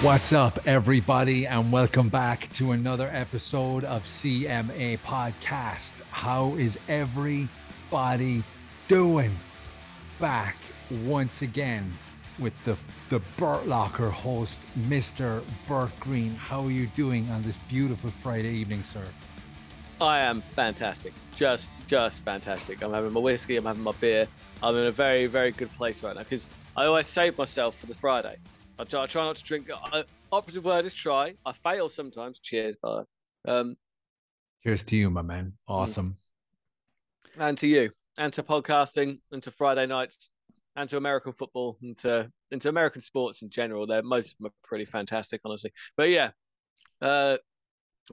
What's up, everybody, and welcome back to another episode of CMA Podcast. How is everybody doing? Back once again with the the Burt Locker host, Mr. Burt Green. How are you doing on this beautiful Friday evening, sir? I am fantastic. Just just fantastic. I'm having my whiskey, I'm having my beer. I'm in a very, very good place right now because I always save myself for the Friday. I try, I try not to drink. I, operative word is try. I fail sometimes. Cheers, brother. Um, Cheers to you, my man. Awesome. and to you, and to podcasting, and to Friday nights, and to American football, and to into American sports in general. They're most of them are pretty fantastic, honestly. But yeah, uh,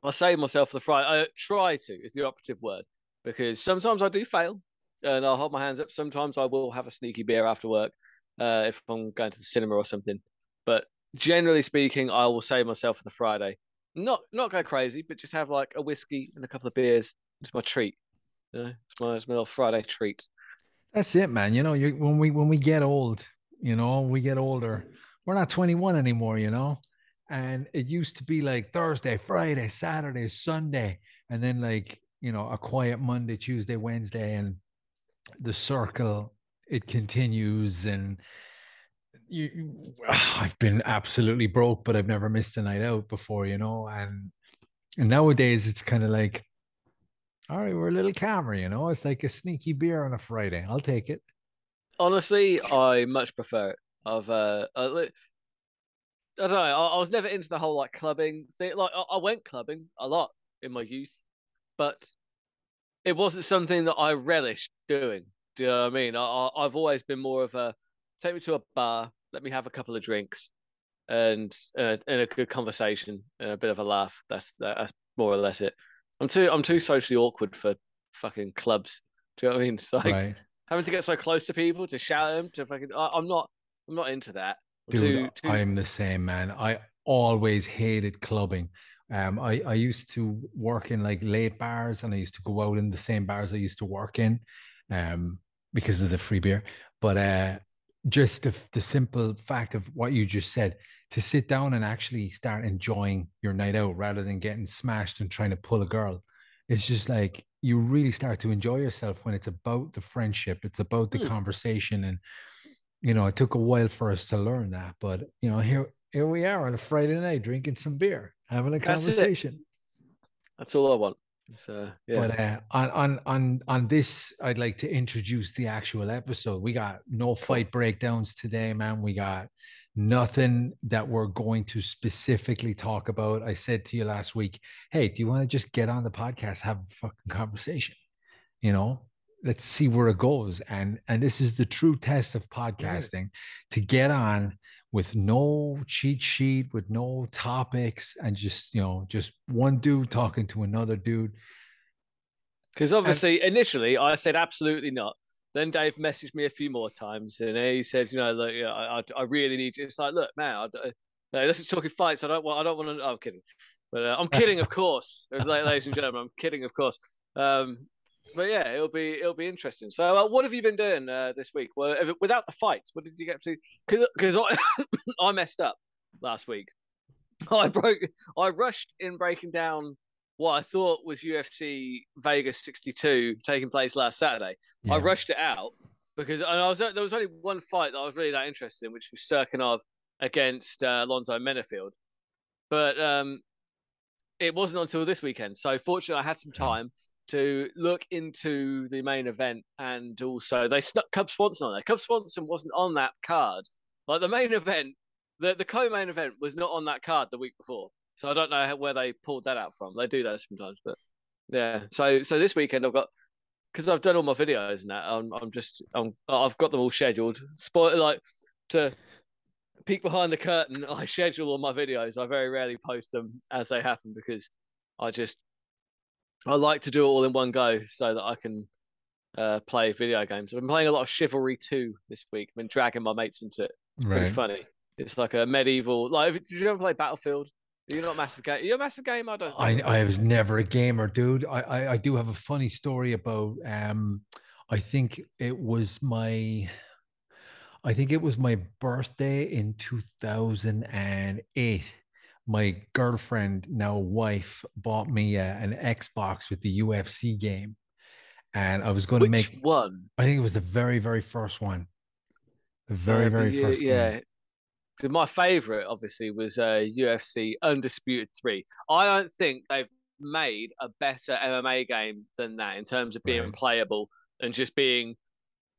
I save myself for the Friday. I try to is the operative word because sometimes I do fail, and I'll hold my hands up. Sometimes I will have a sneaky beer after work uh, if I'm going to the cinema or something. But generally speaking, I will save myself for the Friday. Not not go crazy, but just have like a whiskey and a couple of beers. It's my treat. You know, it's my, it's my little Friday treat. That's it, man. You know, you when we when we get old, you know, we get older. We're not 21 anymore, you know. And it used to be like Thursday, Friday, Saturday, Sunday, and then like, you know, a quiet Monday, Tuesday, Wednesday, and the circle it continues and you, I've been absolutely broke, but I've never missed a night out before, you know. And and nowadays it's kind of like, all right, we're a little calmer, you know. It's like a sneaky beer on a Friday. I'll take it. Honestly, I much prefer it. I've uh, I, I don't know. I, I was never into the whole like clubbing thing. Like I, I went clubbing a lot in my youth, but it wasn't something that I relished doing. Do you know what I mean? I, I, I've always been more of a take me to a bar, let me have a couple of drinks, and uh, and a good conversation, and a bit of a laugh. That's that's more or less it. I'm too I'm too socially awkward for fucking clubs. Do you know what I mean? It's like Right. having to get so close to people to shout at them to fucking. I, I'm not I'm not into that. I'm Dude, too- too- I'm the same, man. I always hated clubbing. Um, I, I used to work in like late bars and I used to go out in the same bars I used to work in um, because of the free beer. But uh, just the, the simple fact of what you just said, to sit down and actually start enjoying your night out rather than getting smashed and trying to pull a girl, it's just like you really start to enjoy yourself when it's about the friendship, it's about the Hmm. conversation and you know, it took a while for us to learn that, but you know, here here we are on a Friday night drinking some beer, having a That's it. conversation. That's all I want. Uh, yeah. But uh, on on on on this, I'd like to introduce the actual episode. We got no fight breakdowns today, man. We got nothing that we're going to specifically talk about. I said to you last week, hey, do you want to just get on the podcast, have a fucking conversation? You know, let's see where it goes. And and this is the true test of podcasting to get on with no cheat sheet, with no topics, and just you know, just one dude talking to another dude. Because obviously, initially, I said absolutely not. Then Dave messaged me a few more times, and he said, "You know, look, I, I, I really need you." It's like, look, man, I, don't- no, this is talking fights. I don't want. I don't want to. I'm kidding, but uh, I'm kidding, of course, la- ladies and gentlemen. I'm kidding, of course. Um, but yeah, it'll be it'll be interesting. So, uh, what have you been doing uh, this week? Well, if, without the fights, what did you get to? Because I I messed up last week. I broke. I rushed in breaking down what I thought was UFC Vegas 62 taking place last Saturday. I rushed it out because and I was there was only one fight that I was really that interested in, which was Cirkunov against uh, Alonzo Menifield. But um, it wasn't until this weekend. So fortunately, I had some Yeah. time to look into the main event, and also they snuck Cub Swanson on there. Cub Swanson wasn't on that card. Like the main event, the the co-main event was not on that card the week before. So I don't know how, where they pulled that out from. They do that sometimes, but yeah. So so this weekend I've got because I've done all my videos and that. I'm I'm just I'm I've got them all scheduled. Spoil like to peek behind the curtain. I schedule all my videos. I very rarely post them as they happen because I just I like to do it all in one go so that I can uh, play video games. I've been playing a lot of Chivalry 2 this week. I've been dragging my mates into it. It's pretty funny. It's like a medieval. Like, did you ever play Battlefield? You're not a massive game. You're a massive game. I don't. I. I was never a gamer, dude. I, I I do have a funny story about um I think it was my I think it was my birthday in 2008. My girlfriend, now wife, bought me uh, an Xbox with the UFC game. And I was going to make, one? I think it was the very, very first one. The very, Uh, very the- first yeah. game. My favorite, obviously, was uh, UFC Undisputed Three. I don't think they've made a better MMA game than that in terms of being Right. playable and just being.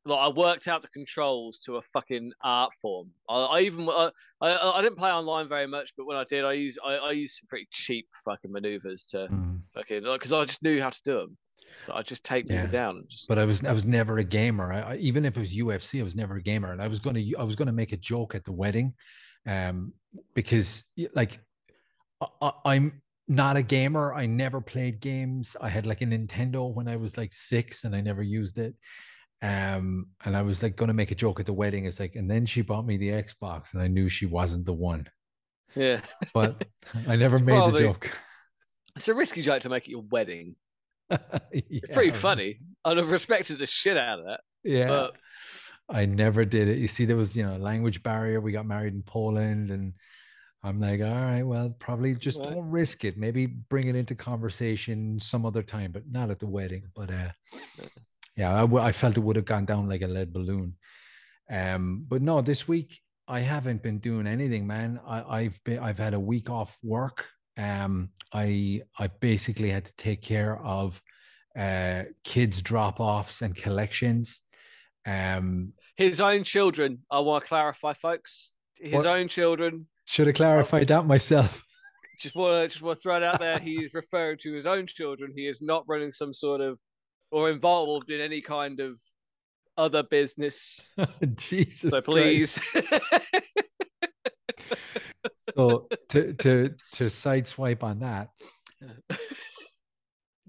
Like I worked out the controls to a fucking art form. I, I even I, I I didn't play online very much, but when I did, I used I, I used some pretty cheap fucking maneuvers to Mm. fucking because I just knew how to do them. So I just take people Yeah. down and just but I was I was never a gamer. I, I, even if it was UFC, I was never a gamer, and I was gonna I was gonna make a joke at the wedding, um, because like I, I- I'm not a gamer. I never played games. I had like a Nintendo when I was like six, and I never used it. Um, and I was like gonna make a joke at the wedding. It's like, and then she bought me the Xbox, and I knew she wasn't the one, yeah. but I never made Probably- the joke. It's a risky joke to make at your wedding. It's pretty funny. I'd have respected the shit out of that. Yeah. But I never did it. You see, there was, you know, a language barrier. We got married in Poland and I'm like, all right, well, probably just Right. don't risk it. Maybe bring it into conversation some other time, but not at the wedding. But uh yeah, I, w- I felt it would have gone down like a lead balloon. Um, but no, this week I haven't been doing anything, man. I, I've been I've had a week off work. Um, I I basically had to take care of uh kids drop-offs and collections. Um, his own children, I want to clarify, folks. His What? own children. should have clarified that myself. Just want to just want to throw it out there. He is referring to his own children. He is not running some sort of or involved in any kind of other business. Jesus, so please. So to to to sideswipe on that,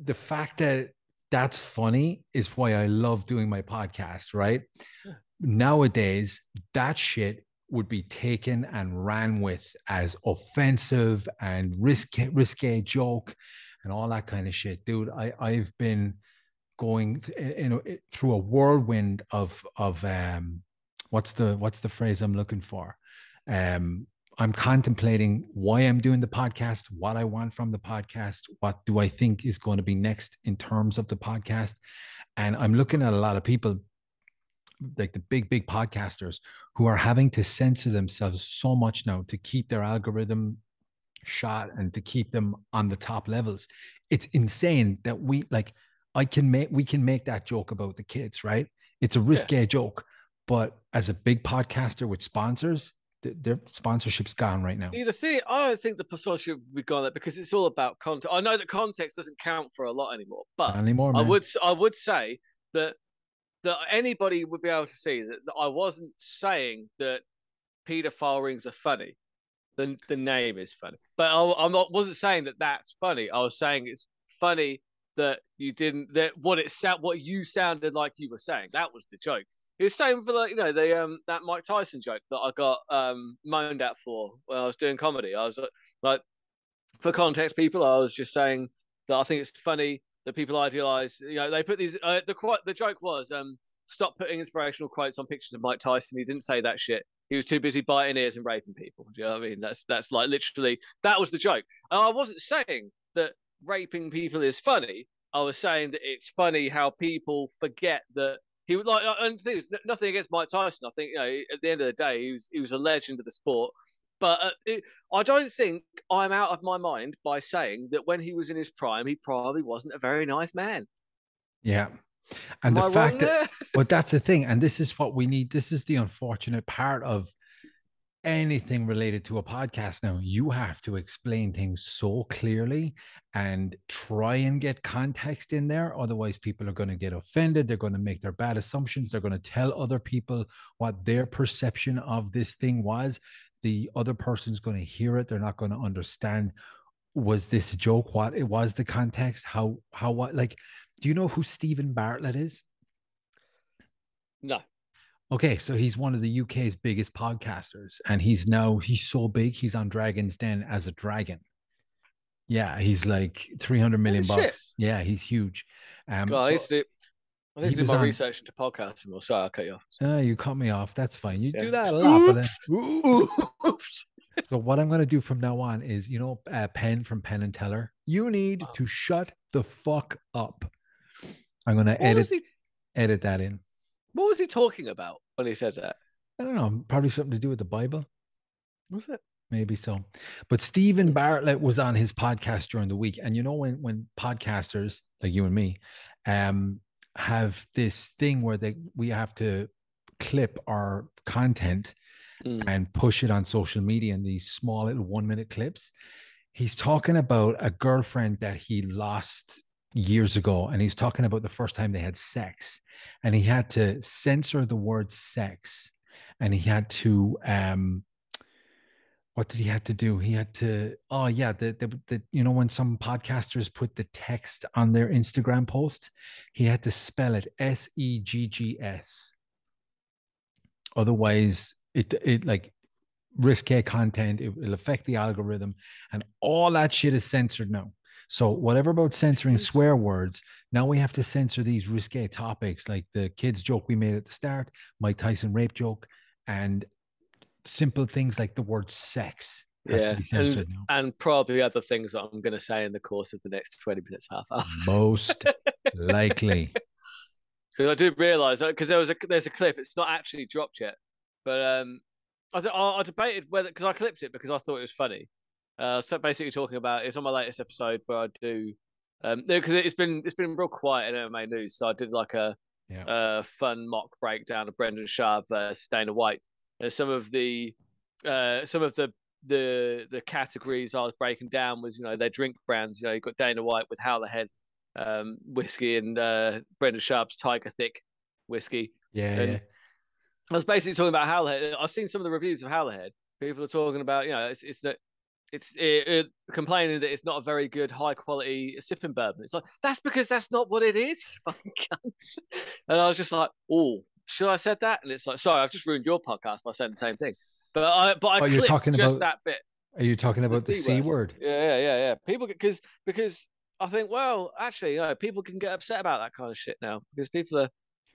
the fact that that's funny is why I love doing my podcast, right? Yeah. Nowadays, that shit would be taken and ran with as offensive and risque risque joke and all that kind of shit. Dude, I, I've been going through a whirlwind of of um what's the what's the phrase I'm looking for? Um I'm contemplating why I'm doing the podcast, what I want from the podcast, what do I think is going to be next in terms of the podcast. And I'm looking at a lot of people, like the big, big podcasters, who are having to censor themselves so much now to keep their algorithm shot and to keep them on the top levels. It's insane that we like, I can make, we can make that joke about the kids, right? It's a risque joke. But as a big podcaster with sponsors, th- their sponsorship's gone right now. See, the thing, I don't think the sponsorship would be gone that because it's all about context. I know that context doesn't count for a lot anymore, but Not anymore, I would I would say that that anybody would be able to see that, that I wasn't saying that paedophile rings are funny. The the name is funny, but I, I'm not wasn't saying that that's funny. I was saying it's funny that you didn't that what it sound what you sounded like you were saying. That was the joke. It was same for like you know the um that Mike Tyson joke that I got um moaned at for when I was doing comedy. I was like, like for context, people, I was just saying that I think it's funny that people idealize. You know, they put these. Uh, the quote, the joke was, um, stop putting inspirational quotes on pictures of Mike Tyson. He didn't say that shit. He was too busy biting ears and raping people. Do you know what I mean? That's that's like literally that was the joke. And I wasn't saying that raping people is funny. I was saying that it's funny how people forget that he was like. And the thing is, nothing against Mike Tyson. I think you know at the end of the day, he was he was a legend of the sport. But uh, it, I don't think I'm out of my mind by saying that when he was in his prime, he probably wasn't a very nice man. Yeah. And Am the I fact that, well, that's the thing. And this is what we need. This is the unfortunate part of anything related to a podcast now. You have to explain things so clearly and try and get context in there. Otherwise, people are going to get offended. They're going to make their bad assumptions. They're going to tell other people what their perception of this thing was. The other person's going to hear it. They're not going to understand was this a joke what it was the context how how what like do you know who Steven Bartlett is? No. Okay, so he's one of the UK's biggest podcasters, and he's now he's so big he's on Dragon's Den as a dragon. Yeah, he's like three hundred million bucks. Yeah, he's huge. Um, I so- used to do, I need to do my on- research into podcasting more. Sorry, I'll cut you off. Uh, you cut me off. That's fine. You Yeah. do that a lot. Then, Oops. so what I'm going to do from now on is, you know, uh, Penn from Penn and Teller. You need Oh. to shut the fuck up. I'm going to edit edit that in. What was he talking about when he said that? I don't know. Probably something to do with the Bible. Was it? Maybe so. But Steven Bartlett was on his podcast during the week. And you know, when when podcasters like you and me um have this thing where they we have to clip our content Mm. and push it on social media in these small little one minute clips. He's talking about a girlfriend that he lost years ago. And he's talking about the first time they had sex. And he had to censor the word sex. And he had to um what did he have to do? He had to oh yeah, the, the the you know when some podcasters put the text on their Instagram post, he had to spell it S E G G S. Otherwise, it it like risque content, it will affect the algorithm, and all that shit is censored now. So whatever about censoring swear words, now we have to censor these risque topics like the kids joke we made at the start, Mike Tyson rape joke, and simple things like the word sex has Yeah, to be censored now. And probably other things that I'm going to say in the course of the next 20 minutes, half hour. Most likely. Because I do realise because there was a there's a clip. It's not actually dropped yet, but um, I I, I debated whether because I clipped it because I thought it was funny. Uh, so basically talking about it's on my latest episode where I do um because it's been it's been real quiet in MMA news, so I did like a Yeah. uh fun mock breakdown of Brendan Schaub versus Dana White and some of the uh some of the the the categories I was breaking down was you know their drink brands. You know you got Dana White with Howlerhead um whiskey and uh Brendan Schaub's Tiger Thick whiskey. Yeah. I was basically talking about Howlerhead. I've seen some of the reviews of Howlerhead. People are talking about you know it's it's that it's it, it, complaining that it's not a very good high quality sipping bourbon. It's like that's because that's not what it is, fucking cunts. And I was just like, oh, should I said that? And it's like, sorry, I've just ruined your podcast by saying the same thing. But I but I Oh, clipped talking just about- that bit. Are you talking about the C C word. word? Yeah, yeah, yeah, yeah. People because because I think well, actually, you know, people can get upset about that kind of shit now because people are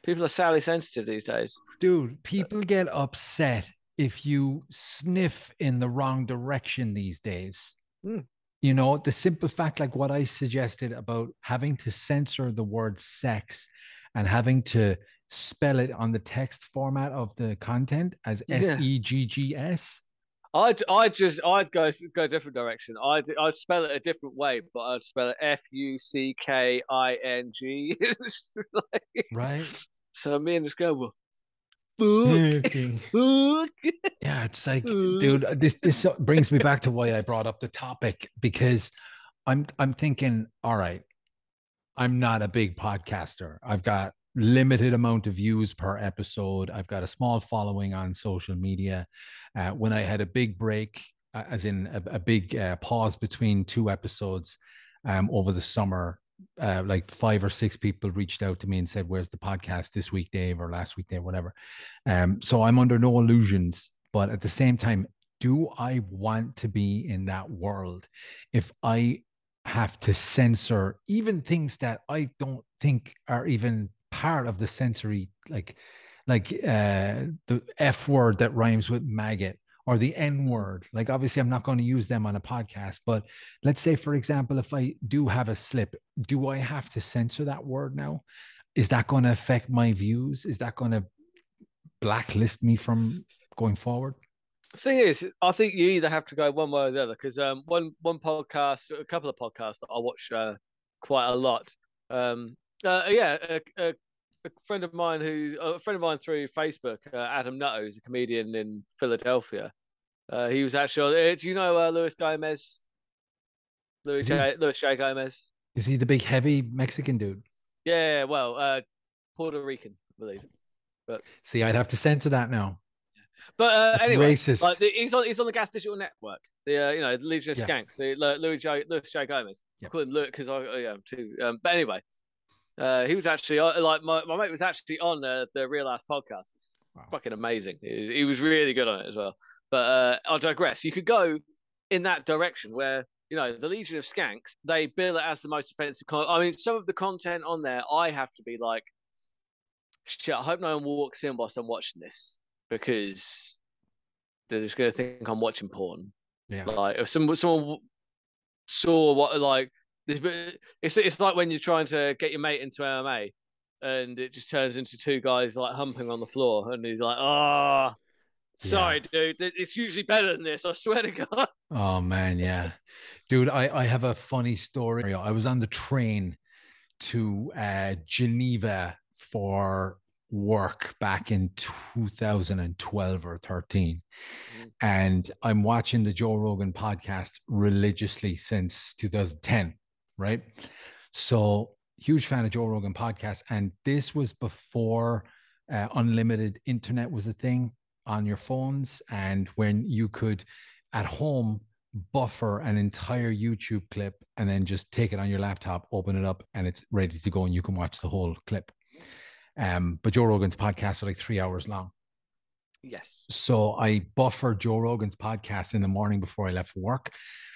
people are sadly sensitive these days. Dude, people get upset if you sniff in the wrong direction these days. Hmm. You know, the simple fact, like what I suggested about having to censor the word sex and having to spell it on the text format of the content as. S E G G S. I'd I'd just I'd go go a different direction. I'd I'd spell it a different way, but I'd spell it F U C K I N G. Right? so me and this girl were fuck. Yeah, it's like, dude, this this brings me back to why I brought up the topic because I'm I'm thinking, all right, I'm not a big podcaster. I've got limited amount of views per episode. I've got a small following on social media. Uh, when I had a big break, uh, as in a, a big uh, pause between two episodes um, over the summer, uh, like five or six people reached out to me and said, "Where's the podcast this week, Dave, or last week, Dave, whatever." Um, so I'm under no illusions, but at the same time, do I want to be in that world? If I have to censor even things that I don't think are even part of the sensory, like like uh, the F word that rhymes with maggot or the N word. Like obviously, I'm not going to use them on a podcast, but let's say, for example, if I do have a slip, do I have to censor that word now? Is that going to affect my views? Is that going to blacklist me from going forward? The thing is, I think you either have to go one way or the other because um, one one podcast, a couple of podcasts that I watch uh, quite a lot. Um, uh, yeah, a, friend of mine who a friend of mine through Facebook, uh, Adam Nutto, who's a comedian in Philadelphia. Uh, he was actually. On, uh, do you know uh, Luis Gomez? Luis Is he? J, Luis J Gomez. Is he the big heavy Mexican dude? Yeah, well, uh, Puerto Rican, I believe. But see, I'd have to censor that now. But uh, That's anyway, racist. Like he's on he's on the Gas Digital Network. The uh, you know the Legion of Yeah. Skanks. The, Luis J Luis J Gomez. I call him Luke because I oh, yeah too. Um, but anyway, uh, he was actually on- like my, my mate was actually on uh, the Real Ass podcast. Wow. Fucking amazing. He, he was really good on it as well. But uh, I'll digress. You could go in that direction where you know the Legion of Skanks they bill it as the most offensive. Con- I mean, some of the content on there, I have to be like, shit, I hope no one walks in whilst I'm watching this because they're just gonna think I'm watching porn. Yeah. Like if someone someone saw what like it's it's like when you're trying to get your mate into MMA, and it just turns into two guys like humping on the floor, and he's like, "Ah, sorry, dude, it's usually better than this. I swear to God." Oh man, yeah, dude. I I have a funny story. I was on the train to uh, Geneva for work back in 2012 or 13 mm-hmm. and i'm watching the joe rogan podcast religiously since 2010 right so huge fan of joe rogan podcast and this was before uh, unlimited internet was a thing on your phones and when you could at home buffer an entire youtube clip and then just take it on your laptop open it up and it's ready to go and you can watch the whole clip um, but Joe Rogan's podcast are like three hours long. Yes. So I buffer Joe Rogan's podcast in the morning before I left for work.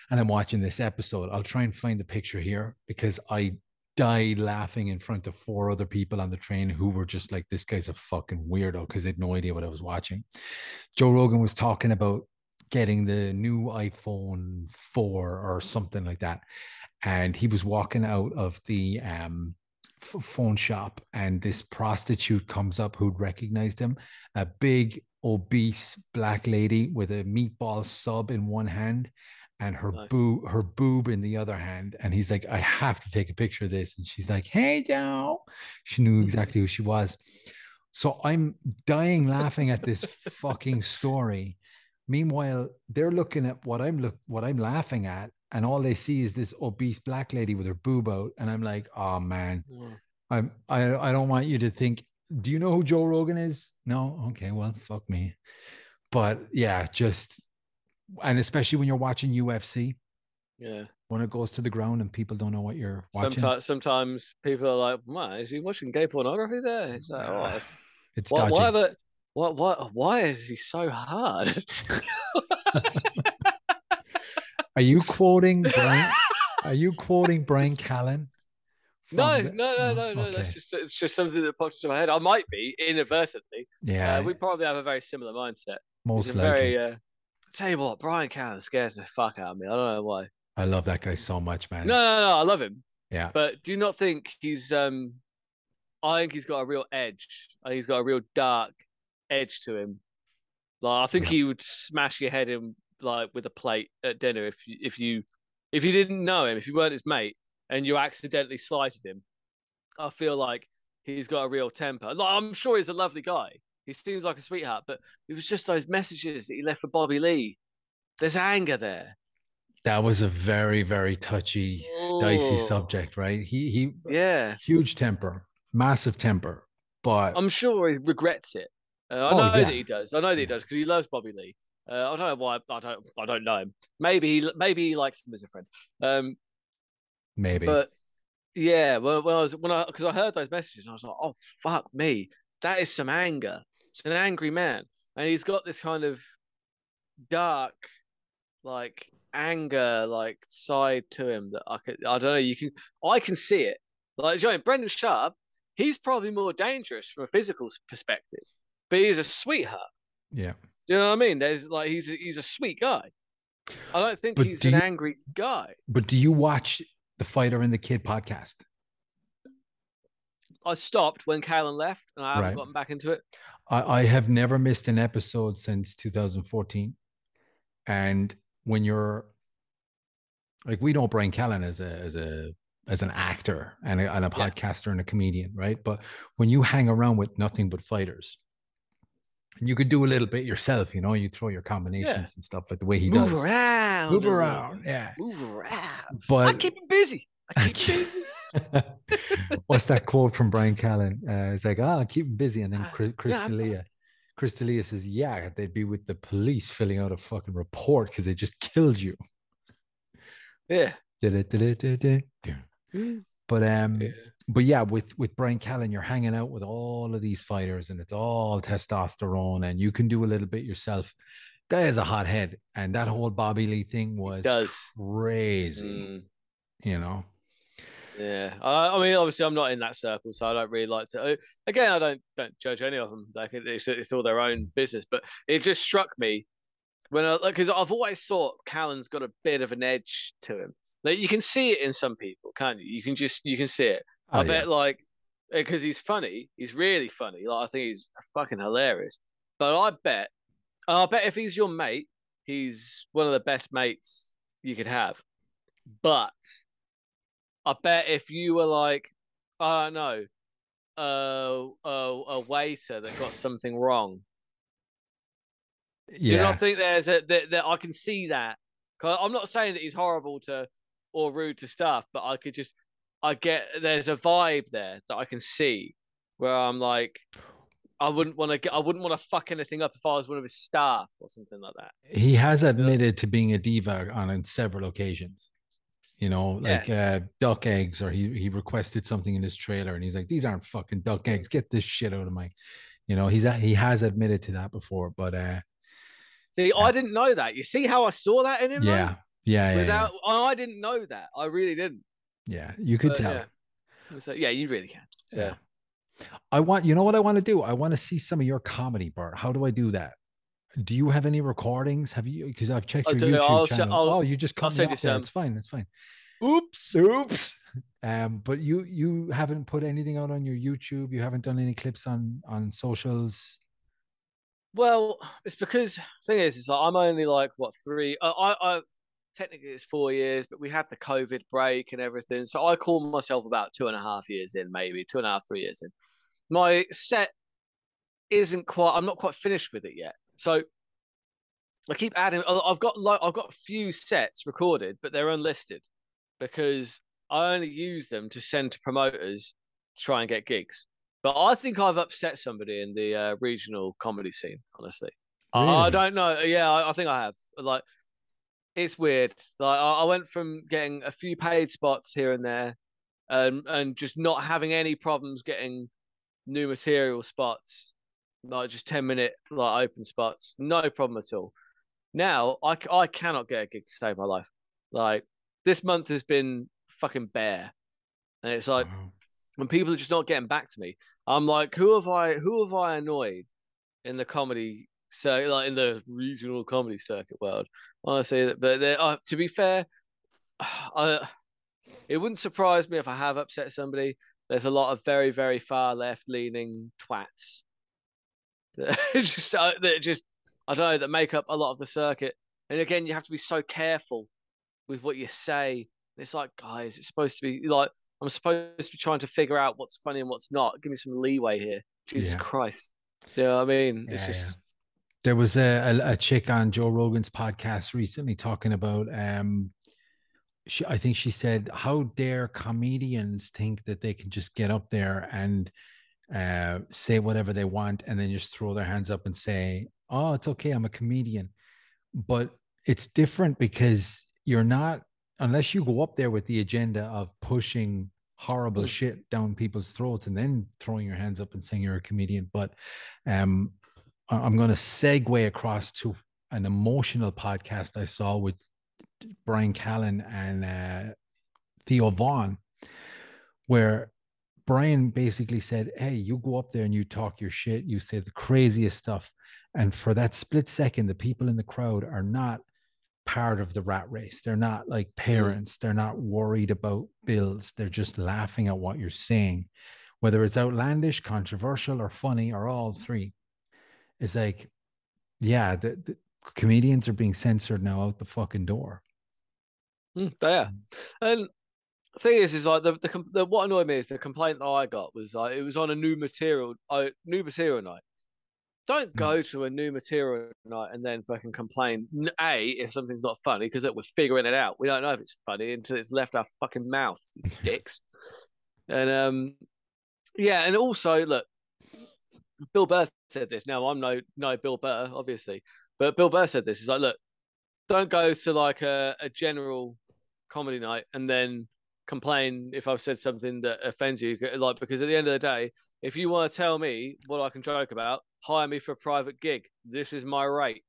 And I'm watching this episode. I'll try and find the picture here because I died laughing in front of four other people on the train who were just like, this guy's a fucking weirdo because they had no idea what I was watching. Joe Rogan was talking about getting the new iPhone 4 or something like that. And he was walking out of the um, phone shop and this prostitute comes up who'd recognized him a big obese black lady with a meatball sub in one hand and her nice. boob her boob in the other hand and he's like i have to take a picture of this and she's like hey joe she knew mm-hmm. exactly who she was so i'm dying laughing at this fucking story meanwhile they're looking at what i'm look what i'm laughing at and all they see is this obese black lady with her boob out, and I'm like, oh man, yeah. I'm I I don't want you to think. Do you know who Joe Rogan is? No, okay, well, fuck me. But yeah, just and especially when you're watching UFC, yeah, when it goes to the ground and people don't know what you're watching. Sometimes, sometimes people are like, "Man, is he watching gay pornography?" There, it's like, oh, it's, it's why, why, the, what, what, why is he so hard? Are you quoting Bryan? are you quoting Bryan Callen? No, the... no, no, no, no. Okay. That's just it's just something that pops into my head. I might be inadvertently. Yeah, uh, we probably have a very similar mindset. Most likely. Very, uh, tell you what, Bryan Callen scares the fuck out of me. I don't know why. I love that guy so much, man. No, no, no. I love him. Yeah. But do you not think he's um I think he's got a real edge. I think he's got a real dark edge to him. Like I think yeah. he would smash your head in like with a plate at dinner if you, if you if you didn't know him, if you weren't his mate, and you accidentally slighted him. I feel like he's got a real temper. Like I'm sure he's a lovely guy. He seems like a sweetheart, but it was just those messages that he left for Bobby Lee. There's anger there. That was a very, very touchy, oh. dicey subject, right? He he yeah, huge temper, massive temper. But I'm sure he regrets it. Uh, I oh, know yeah. that he does. I know that he does because he loves Bobby Lee. Uh, I don't know why. I don't. I don't know him. Maybe he. Maybe he likes him as a friend. Um, maybe. But yeah, well, when I was when I because I heard those messages, I was like, oh fuck me, that is some anger. It's an angry man, and he's got this kind of dark, like anger, like side to him that I could. I don't know. You can. I can see it. Like, you know, Brendan Schaub, he's probably more dangerous from a physical perspective, but he's a sweetheart. Yeah you know what I mean? There's like he's a, he's a sweet guy. I don't think but he's do an you, angry guy. But do you watch the Fighter and the Kid podcast? I stopped when Callen left, and I haven't right. gotten back into it. I, I have never missed an episode since 2014, and when you're like, we know Bryan Callen as a as a as an actor and a, and a podcaster yeah. and a comedian, right? But when you hang around with nothing but fighters, and you could do a little bit yourself, you know, you throw your combinations yeah. and stuff like the way he move does. Around, move around. Yeah. Move around. But I keep him busy. I keep him busy. What's that quote from Bryan Callen? Uh, it's like, ah, oh, keep him busy. And then ah, Chris, Chris yeah, D'Elia. Chris D'Elia says, yeah, they'd be with the police filling out a fucking report because they just killed you. Yeah. But um, yeah but yeah, with with Bryan Callen, you're hanging out with all of these fighters, and it's all testosterone, and you can do a little bit yourself. Guy has a hot head, and that whole Bobby Lee thing was crazy. Mm. You know. Yeah, I, I, mean, obviously, I'm not in that circle, so I don't really like to. Again, I don't don't judge any of them. Like it's, it's all their own business. But it just struck me when I because I've always thought Callen's got a bit of an edge to him. Like you can see it in some people, can't you? You can just you can see it. Oh, I yeah. bet like because he's funny, he's really funny. Like I think he's fucking hilarious. But I bet, I bet if he's your mate, he's one of the best mates you could have. But I bet if you were like, I don't know, uh, uh, a waiter that got something wrong. Yeah. Do you not think there's a that, that I can see that? Cause I'm not saying that he's horrible to or rude to staff, but I could just I get there's a vibe there that I can see where I'm like I wouldn't want to get I wouldn't want to fuck anything up if I was one of his staff or something like that. He has admitted to being a diva on several occasions you know, like uh, duck eggs, or he he requested something in his trailer, and he's like, "These aren't fucking duck eggs. Get this shit out of my," you know, he's he has admitted to that before, but uh, see, I didn't know that. You see how I saw that in him? Yeah, yeah, yeah. Without, yeah. I didn't know that. I really didn't. Yeah, you could but, tell. Yeah. So yeah, you really can. So. Yeah. I want, you know what I want to do? I want to see some of your comedy, Bert. How do I do that? Do you have any recordings? Have you? Because I've checked your YouTube I'll, channel. I'll, oh, you just come you some. It's fine. It's fine. Oops. Oops. Um, but you you haven't put anything out on your YouTube. You haven't done any clips on on socials. Well, it's because the thing is, it's like I'm only like what three. I I technically it's four years, but we had the COVID break and everything. So I call myself about two and a half years in, maybe two and a half, three years in. My set isn't quite. I'm not quite finished with it yet. So I keep adding. I've got like I've got a few sets recorded, but they're unlisted because I only use them to send to promoters to try and get gigs. But I think I've upset somebody in the uh, regional comedy scene. Honestly, really? I, I, don't know. Yeah, I, I, think I have. Like, it's weird. Like, I, I went from getting a few paid spots here and there, and and just not having any problems getting new material spots like just 10 minute like open spots no problem at all. Now i, I cannot get a gig to save my life. Like this month has been fucking bare. And it's like wow. when people are just not getting back to me. I'm like who have i who have i annoyed in the comedy so like in the regional comedy circuit world? Honestly but uh, to be fair I, it wouldn't surprise me if i have upset somebody. There's a lot of very very far left leaning twats just uh, that just I don't know that make up a lot of the circuit. And again, you have to be so careful with what you say. It's like, guys, it's supposed to be like I'm supposed to be trying to figure out what's funny and what's not. Give me some leeway here. Jesus yeah. Christ. You know what I mean? It's yeah, just. Yeah. There was a, a, a chick on Joe Rogan's podcast recently talking about um she, I think she said, How dare comedians think that they can just get up there and uh, say whatever they want and then just throw their hands up and say, "Oh, it's okay, I'm a comedian." But it's different because you're not unless you go up there with the agenda of pushing horrible mm. shit down people's throats and then throwing your hands up and saying you're a comedian. But um, I'm going to segue across to an emotional podcast I saw with Bryan Callen and uh, Theo Von, where Bryan basically said, Hey, you go up there and you talk your shit, you say the craziest stuff. And for that split second, the people in the crowd are not part of the rat race. They're not like mm-hmm. parents. They're not worried about bills. They're just laughing at what you're saying, whether it's outlandish, controversial, or funny, or all three. It's like, yeah, the, the comedians are being censored now out the fucking door. Mm, yeah. And thing is, is like the, the, the what annoyed me is the complaint that I got was like it was on a new material, uh, new material night. Don't go to a new material night and then fucking complain. A, if something's not funny, because we're figuring it out. We don't know if it's funny until it's left our fucking mouth, dicks. and um, yeah, and also look, Bill Burr said this. Now I'm no no Bill Burr, obviously, but Bill Burr said this. He's like, look, don't go to like a, a general comedy night and then complain if I've said something that offends you. Like because at the end of the day, if you want to tell me what I can joke about, hire me for a private gig. This is my rate.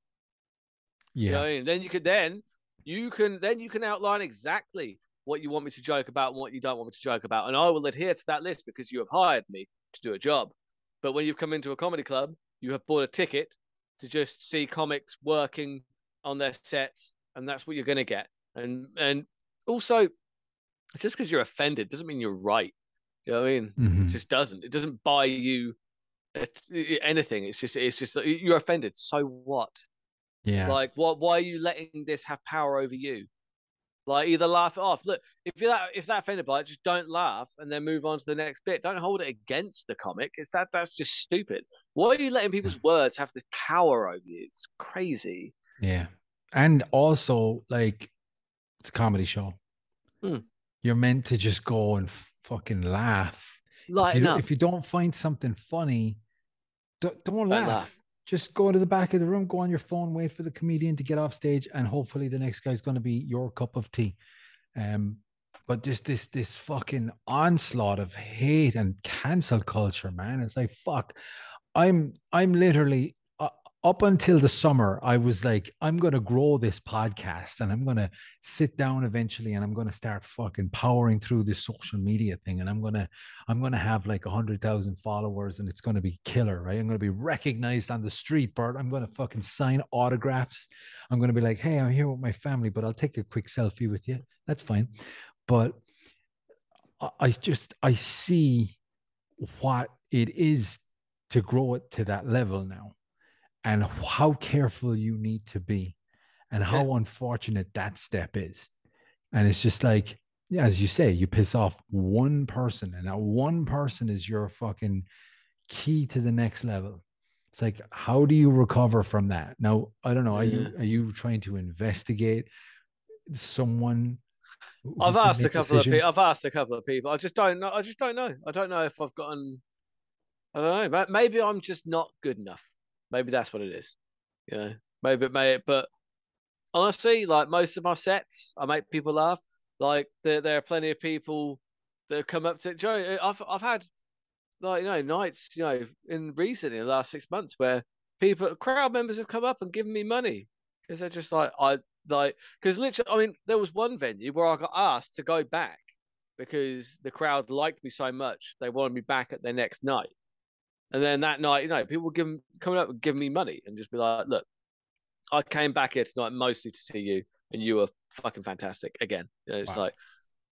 Yeah. You know I mean? Then you could then you can then you can outline exactly what you want me to joke about and what you don't want me to joke about, and I will adhere to that list because you have hired me to do a job. But when you've come into a comedy club, you have bought a ticket to just see comics working on their sets, and that's what you're going to get. And and also, just because you're offended doesn't mean you're right. You know what I mean? Mhm. It just doesn't. It doesn't buy you anything. It's just it's just you're offended. So what? Yeah. Like what? Why are you letting this have power over you? Like either laugh it off. Look, if you're that if that offended by it, just don't laugh and then move on to the next bit. Don't hold it against the comic. It's that that's just stupid. Why are you letting people's words have this power over you? It's crazy. Yeah. And also, like, it's a comedy show. Hmm. You're meant to just go and fucking laugh. If Lighten you, up. if you don't find something funny, don't, don't laugh. laugh. Just go to the back of the room, go on your phone, wait for the comedian to get off stage, and hopefully the next guy's going to be your cup of tea. Um, but just this this fucking onslaught of hate and cancel culture, man. It's like fuck. I'm I'm literally up until the summer. I was like, I'm gonna grow this podcast, and I'm gonna sit down eventually, and I'm gonna start fucking powering through this social media thing, and I'm gonna I'm gonna have like a hundred thousand followers, and it's gonna be killer, right? I'm gonna be recognized on the street, Bert. I'm gonna fucking sign autographs. I'm gonna be like, hey, I'm here with my family, but I'll take a quick selfie with you. That's fine. But I just I see what it is to grow it to that level now and how careful you need to be and how unfortunate that step is and it's just like as you say you piss off one person and that one person is your fucking key to the next level it's like how do you recover from that now i don't know are you mm. are you trying to investigate someone I've asked a couple of people. I've asked a couple of people. I just don't know. I just don't know. I don't know if I've gotten. I don't know. ma- Maybe I'm just not good enough. Maybe that's what it is. You know. Maybe it may. But honestly, like most of my sets, I make people laugh. Like there, there are plenty of people that come up to Joe. I've, I've had like you know nights, you know, in recently in the last six months where people, crowd members have come up and given me money because they're just like I like because literally, I mean, there was one venue where I got asked to go back because the crowd liked me so much they wanted me back at their next night. And then that night, you know, people were giving coming up and giving me money and just be like, "Look, I came back here tonight mostly to see you, and you were fucking fantastic again." You know, it's Wow. like,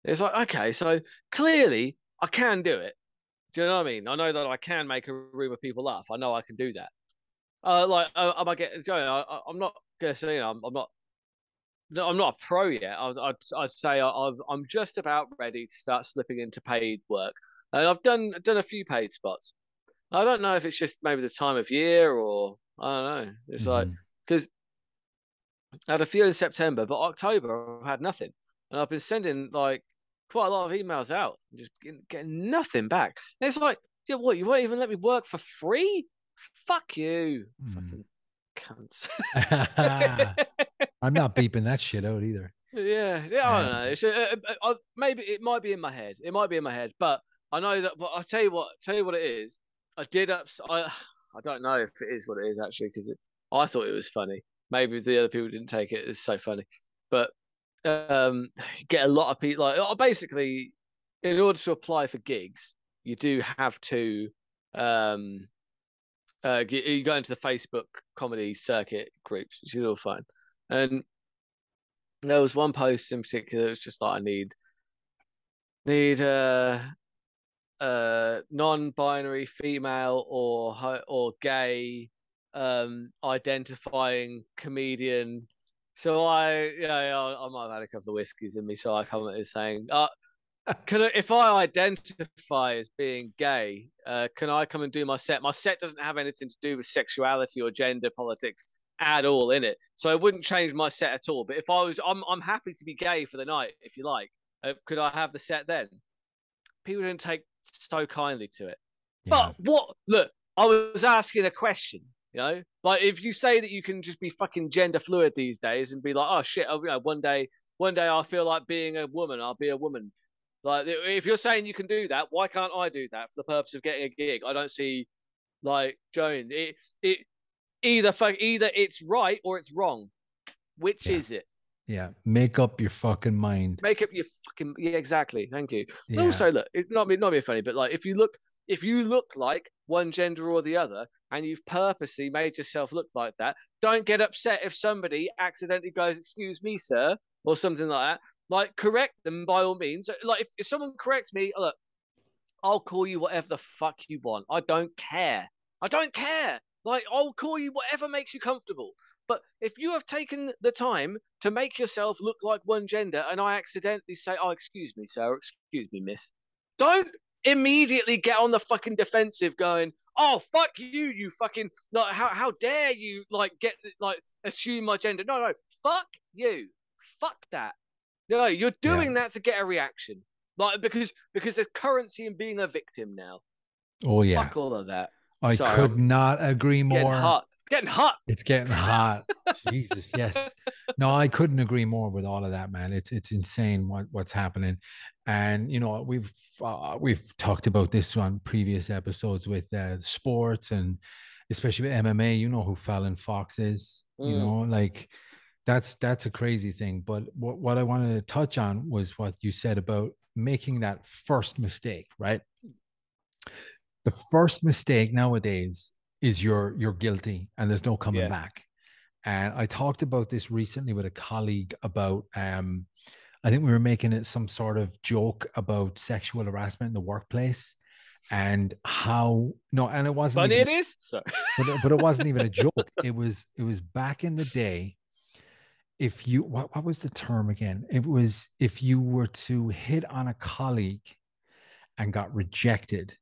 it's like, okay, so clearly I can do it. Do you know what I mean? I know that I can make a room of people laugh. I know I can do that. Uh, like, uh, am I getting? Joe, I, I, I'm not gonna say, you know, I'm, I'm not no, I'm not a pro yet. I'd, I'd, I'd say I, I've, I'm just about ready to start slipping into paid work, and I've done done a few paid spots. I don't know if it's just maybe the time of year or I don't know. It's like Mhm. because I had a few in September, but October I've had nothing, and I've been sending like quite a lot of emails out, and just getting, getting nothing back. And it's like, yeah, what you won't even let me work for free? Fuck you, Mm. fucking cunts. I'm not beeping that shit out either. Yeah, yeah, I don't know. It's, uh, uh, uh, maybe it might be in my head. It might be in my head, but I know that. But I'll tell you what. Tell you what it is. I did ups. I I don't know if it is what it is actually because I thought it was funny. Maybe the other people didn't take it. It's so funny, but um, get a lot of people. Like uh, basically, in order to apply for gigs, you do have to um, uh, you go into the Facebook comedy circuit groups, which is all fine, and there was one post in particular that was just like I need need uh uh non-binary female or or gay um identifying comedian so I yeah, yeah I might have had a couple of whiskeys in me so I come commented saying uh can I, if I identify as being gay, uh, can I come and do my set? My set doesn't have anything to do with sexuality or gender politics at all in it, so it wouldn't change my set at all. But if I was, I'm I'm happy to be gay for the night, if you like. Uh, could I have the set then? People didn't take so kindly to it. Yeah. But what? Look, I was asking a question. You know, like if you say that you can just be fucking gender fluid these days and be like, oh shit, oh, you know, one day, one day I feel like being a woman, I'll be a woman. Like if you're saying you can do that, why can't I do that for the purpose of getting a gig? I don't see, like Joan, it it either fuck either it's right or it's wrong. Which Yeah. is it? Yeah. Make up your fucking mind. Make up your fucking yeah, exactly. Thank you. Yeah. also, look, it, not be not be funny, but like if you look if you look like one gender or the other, and you've purposely made yourself look like that, don't get upset if somebody accidentally goes, "Excuse me, sir," or something like that. Like correct them by all means. Like if, if someone corrects me, look, I'll call you whatever the fuck you want. I don't care. I don't care. Like I'll call you whatever makes you comfortable. But if you have taken the time to make yourself look like one gender and I accidentally say, oh, excuse me, sir, excuse me, miss, don't immediately get on the fucking defensive going, oh, fuck you, you fucking, like, how, how dare you, like, get, like, assume my gender. No, no, fuck you. Fuck that. No, you're doing that to get a reaction. Like, because, because there's currency in being a victim now. Oh yeah. Fuck all of that. I Sorry, could I'm not agree more. hot. Getting hot. It's getting hot. Jesus, yes. No, I couldn't agree more with all of that, man. It's it's insane what what's happening, and you know we've uh, we've talked about this on previous episodes with uh, sports and especially with MMA. You know who Fallon Fox is. You Mm. know, like that's that's a crazy thing. But what what I wanted to touch on was what you said about making that first mistake, right? The first mistake nowadays is you're you're guilty and there's no coming Yeah. back. And I talked about this recently with a colleague about um I think we were making it some sort of joke about sexual harassment in the workplace and how no and it wasn't Funny even, it is. So but, it- but it wasn't even a joke. It was it was back in the day. If you what, what was the term again? It was if you were to hit on a colleague and got rejected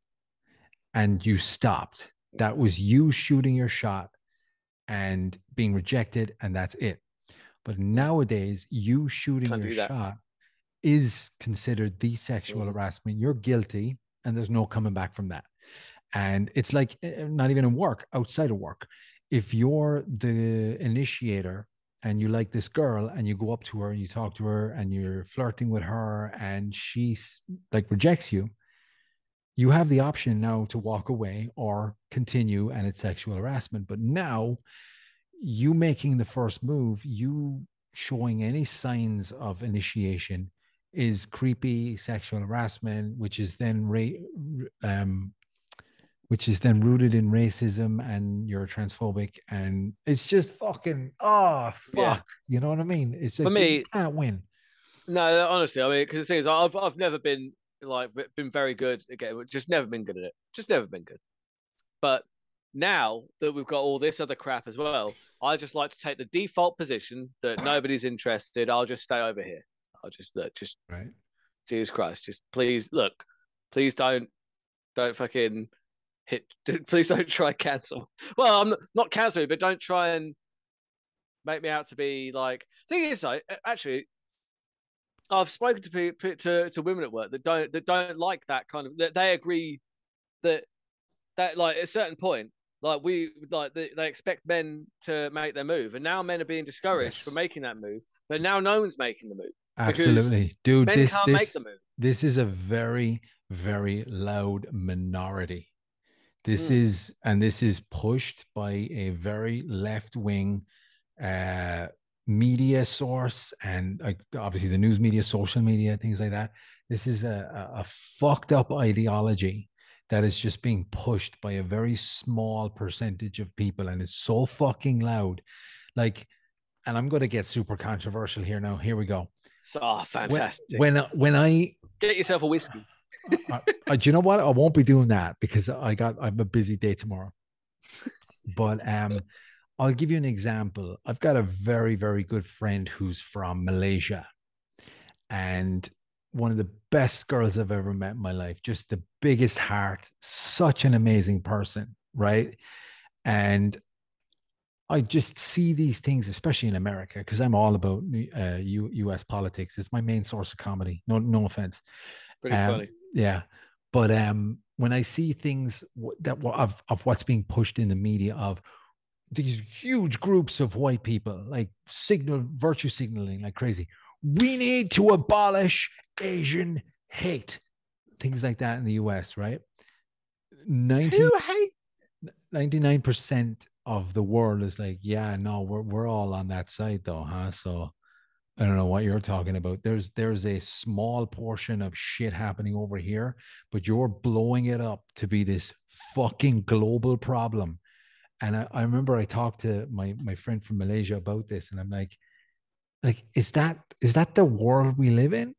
and you stopped, that was you shooting your shot and being rejected, and that's it. But nowadays, you shooting Can't your shot is considered the sexual Mhm. harassment. You're guilty, and there's no coming back from that. And it's like eh, not even in work, outside of work. If you're the initiator and you like this girl and you go up to her and you talk to her and you're flirting with her and she's like rejects you, you have the option now to walk away or continue and it's sexual harassment. But now you making the first move, you showing any signs of initiation is creepy sexual harassment, which is then ra- um, which is then rooted in racism and you're transphobic and it's just fucking oh fuck Yeah. you know what i mean it's For me- can't win No, honestly, I mean, because the thing is, I've I've never been like been very good again. Just never been good at it. Just never been good. But now that we've got all this other crap as well, I just like to take the default position that nobody's interested. I'll just stay over here. I'll just look. Just right Jesus Christ. Just please look. Please don't don't fucking hit. Please don't try cancel. Well, I'm not, not cancel but don't try and make me out to be like. Thing is, though, actually, I've spoken to people to, to women at work that don't that don't like that kind of that they agree that that like at a certain point like we like they, they expect men to make their move and now men are being discouraged Yes. from making that move but now no one's making the move absolutely dude men this can't this make the move this is a very very loud minority this Mm. is and this is pushed by a very left-wing uh media source and like obviously the news media social media things like that. This is a, a, a fucked up ideology that is just being pushed by a very small percentage of people and it's so fucking loud. Like and i'm going to get super controversial here now. Here we go. So oh, fantastic. when I- when i get yourself a whiskey. I, I, do you know what? I won't be doing that because I got I have a busy day tomorrow. But um, I'll give you an example. I've got a very very good friend who's from Malaysia, and one of the best girls I've ever met in my life. Just the biggest heart, such an amazing person, right? And I just see these things, especially in America, because I'm all about uh, U, U.S. politics. It's my main source of comedy. No, no offense. pretty Um, funny Yeah, but um, when I see things that of of what's being pushed in the media of these huge groups of white people, like signal virtue signaling like crazy, we need to abolish Asian hate, things like that in the U.S. Right? 90, who hate 99 percent of the world is like, yeah, no, we're we're all on that side though, huh? So I don't know what you're talking about. There's there's a small portion of shit happening over here, but you're blowing it up to be this fucking global problem. And I, I remember I talked to my my friend from Malaysia about this, and I'm like, like, is that is that the world we live in?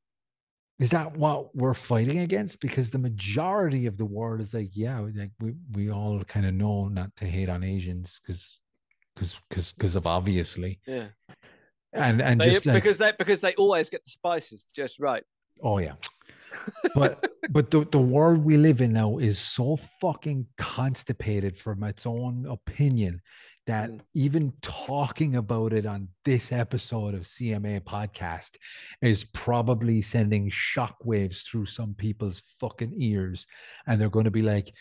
Is that what we're fighting against? Because the majority of the world is like, yeah, like we we all kind of know not to hate on Asians because because because because of obviously. Yeah. And and They- just like because they because they always get the spices just right. Oh yeah. But but the, the world we live in now is so fucking constipated from its own opinion that Mm. even talking about it on this episode of CMA podcast is probably sending shockwaves through some people's fucking ears. And they're going to be like,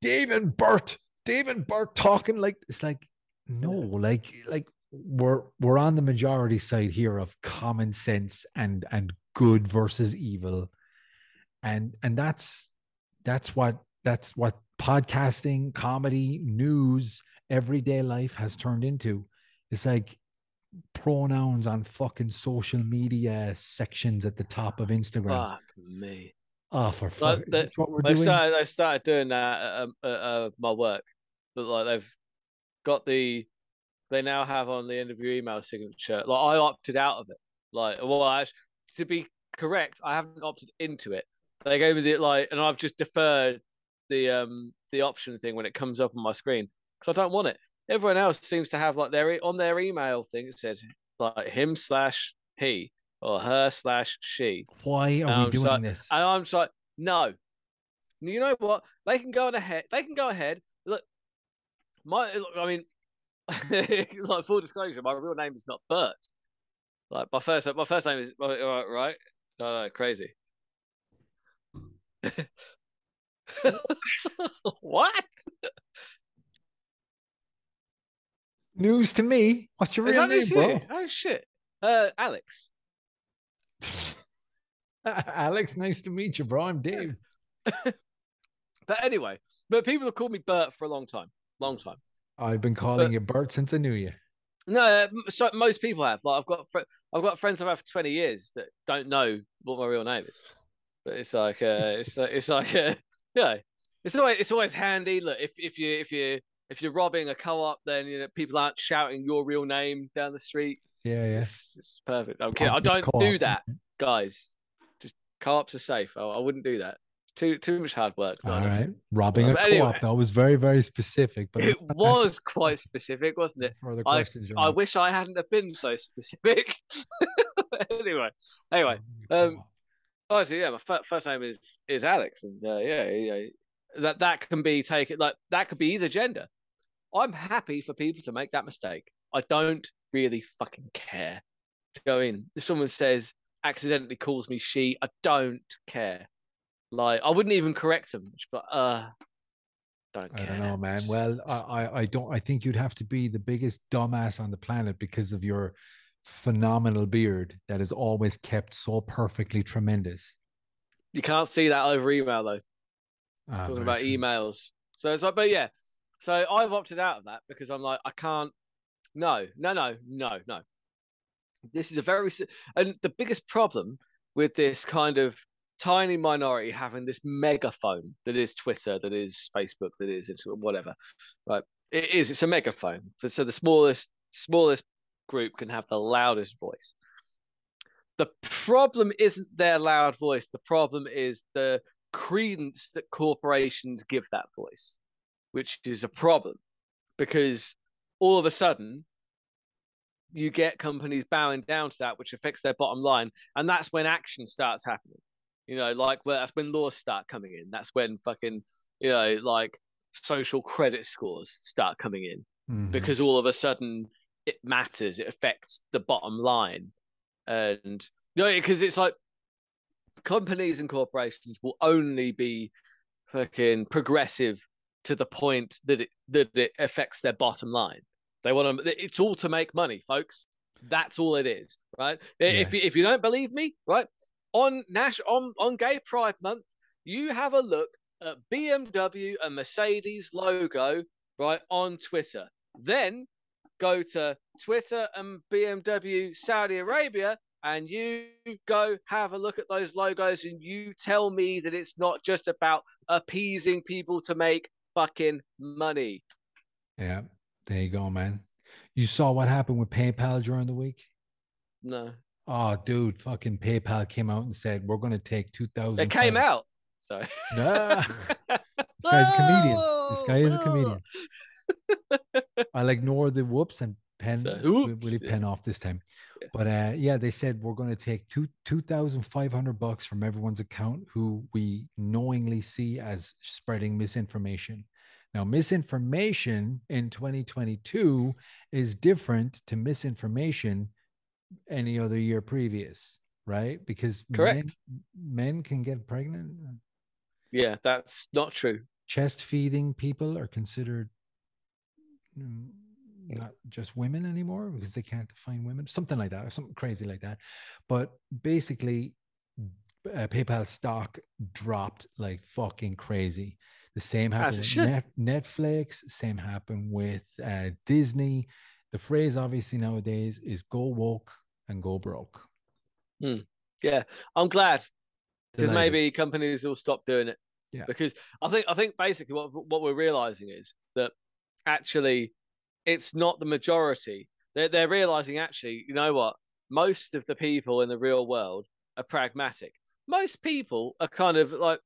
Dave and Bert, Dave and Bert talking like it's like, no, like like we're we're on the majority side here of common sense and and good versus evil and and that's that's what that's what podcasting comedy news everyday life has turned into it's like pronouns on fucking social media sections at the top of instagram Fuck me. oh for fuck the- what we're They've doing started, they've started doing that at, um, at uh, my work, but like they've got the, they now have on the end of your email signature. Like I opted out of it. Like, well, I, to be correct, I haven't opted into it. They gave me the like, and I've just deferred the um the option thing when it comes up on my screen because I don't want it. Everyone else seems to have like their on their email thing. It says like him slash he or her slash she. why are Um, we doing so- this And I'm just like, no. You know what? They can go on ahead. They can go ahead. Look, my. Look, I mean, like full disclosure, my real name is not Bert. Like my first, my first name is right. right? No, no, crazy. what? news to me what's your Is real name bro? Oh shit. Uh, Alex. alex nice to meet you bro i'm dave But anyway, but people have called me Bert for a long time. Long time. i've been calling But- you bert since i knew you No, so most people have. Like I've got fr- I've got friends I've had for twenty years that don't know what my real name is. But it's like uh, it's it's like uh, yeah, it's always it's always handy. Look, if if you if you if you're robbing a co-op, then you know people aren't shouting your real name down the street. yeah yeah It's, it's perfect. I'm kidding. I don't do that, guys. Just co-ops are safe. I, I wouldn't do that. Too too much hard work. All kind of. right. Robbing a But co-op. That was very, very specific. But It I'm not asking was quite specific, wasn't it? Further I- questions. you're I wish I hadn't have been so specific. anyway, anyway, um, honestly, yeah, my fir- first name is is Alex, and uh, yeah, yeah, that that can be taken like that could be either gender. I'm happy for people to make that mistake. I don't really fucking care. Go in. If someone says accidentally calls me she, I don't care. Like I wouldn't even correct them, but uh, don't care. I don't know, man. Well, I, I, don't. I think you'd have to be the biggest dumbass on the planet because of your phenomenal beard that is always kept so perfectly tremendous. you can't see that over email though. Ah, talking about emails. So it's like, but yeah. So I've opted out of that because I'm like, I can't. No, no, no, no, no. This is a very and the biggest problem with this kind of tiny minority having this megaphone that is Twitter, that is Facebook, that is Instagram, whatever. Right? It is. It's a megaphone. So the smallest smallest group can have the loudest voice. The problem isn't their loud voice. The problem is the credence that corporations give that voice, which is a problem because all of a sudden you get companies bowing down to that, which affects their bottom line. And that's when action starts happening. You know, like well, that's when laws start coming in. That's when fucking, you know, like social credit scores start coming in Mhm. because all of a sudden it matters. It affects the bottom line, and you know, because it's like companies and corporations will only be fucking progressive to the point that it that it affects their bottom line. They want to. It's all to make money, folks. That's all it is, right? If you, if you don't believe me, right on Nash on on Gay Pride Month, you have a look at BMW and Mercedes logo right on Twitter. Then go to Twitter and BMW Saudi Arabia and you go have a look at those logos and you tell me that it's not just about appeasing people to make fucking money. Yeah, there you go, man. You saw what happened with PayPal during the week? No. Oh, dude, fucking PayPal came out and said we're going to take two thousand. It came out. So. Nah. this guy's a comedian. This guy is a comedian. I'll ignore the whoops and pen. So, will, whoops, will he yeah. pen off this time? Yeah. But uh, yeah, they said we're going to take two two thousand five hundred bucks from everyone's account who we knowingly see as spreading misinformation. Now, misinformation in 2022 is different to misinformation any other year previous, right? Because men, Correct. men can get pregnant. Yeah, that's not true. Chest feeding people are considered mm, not just women anymore because they can't define women, something like that, or something crazy like that. But basically, uh, PayPal stock dropped like fucking crazy. The same happened with. Net- Netflix. Same happened with uh, Disney. The phrase, obviously, nowadays is "go woke and go broke." Hmm. Yeah, I'm glad because maybe companies will stop doing it. Yeah. Because I think I think basically what what we're realizing is that actually it's not the majority. They're they're realizing actually, you know what? Most of the people in the real world are pragmatic. Most people are kind of like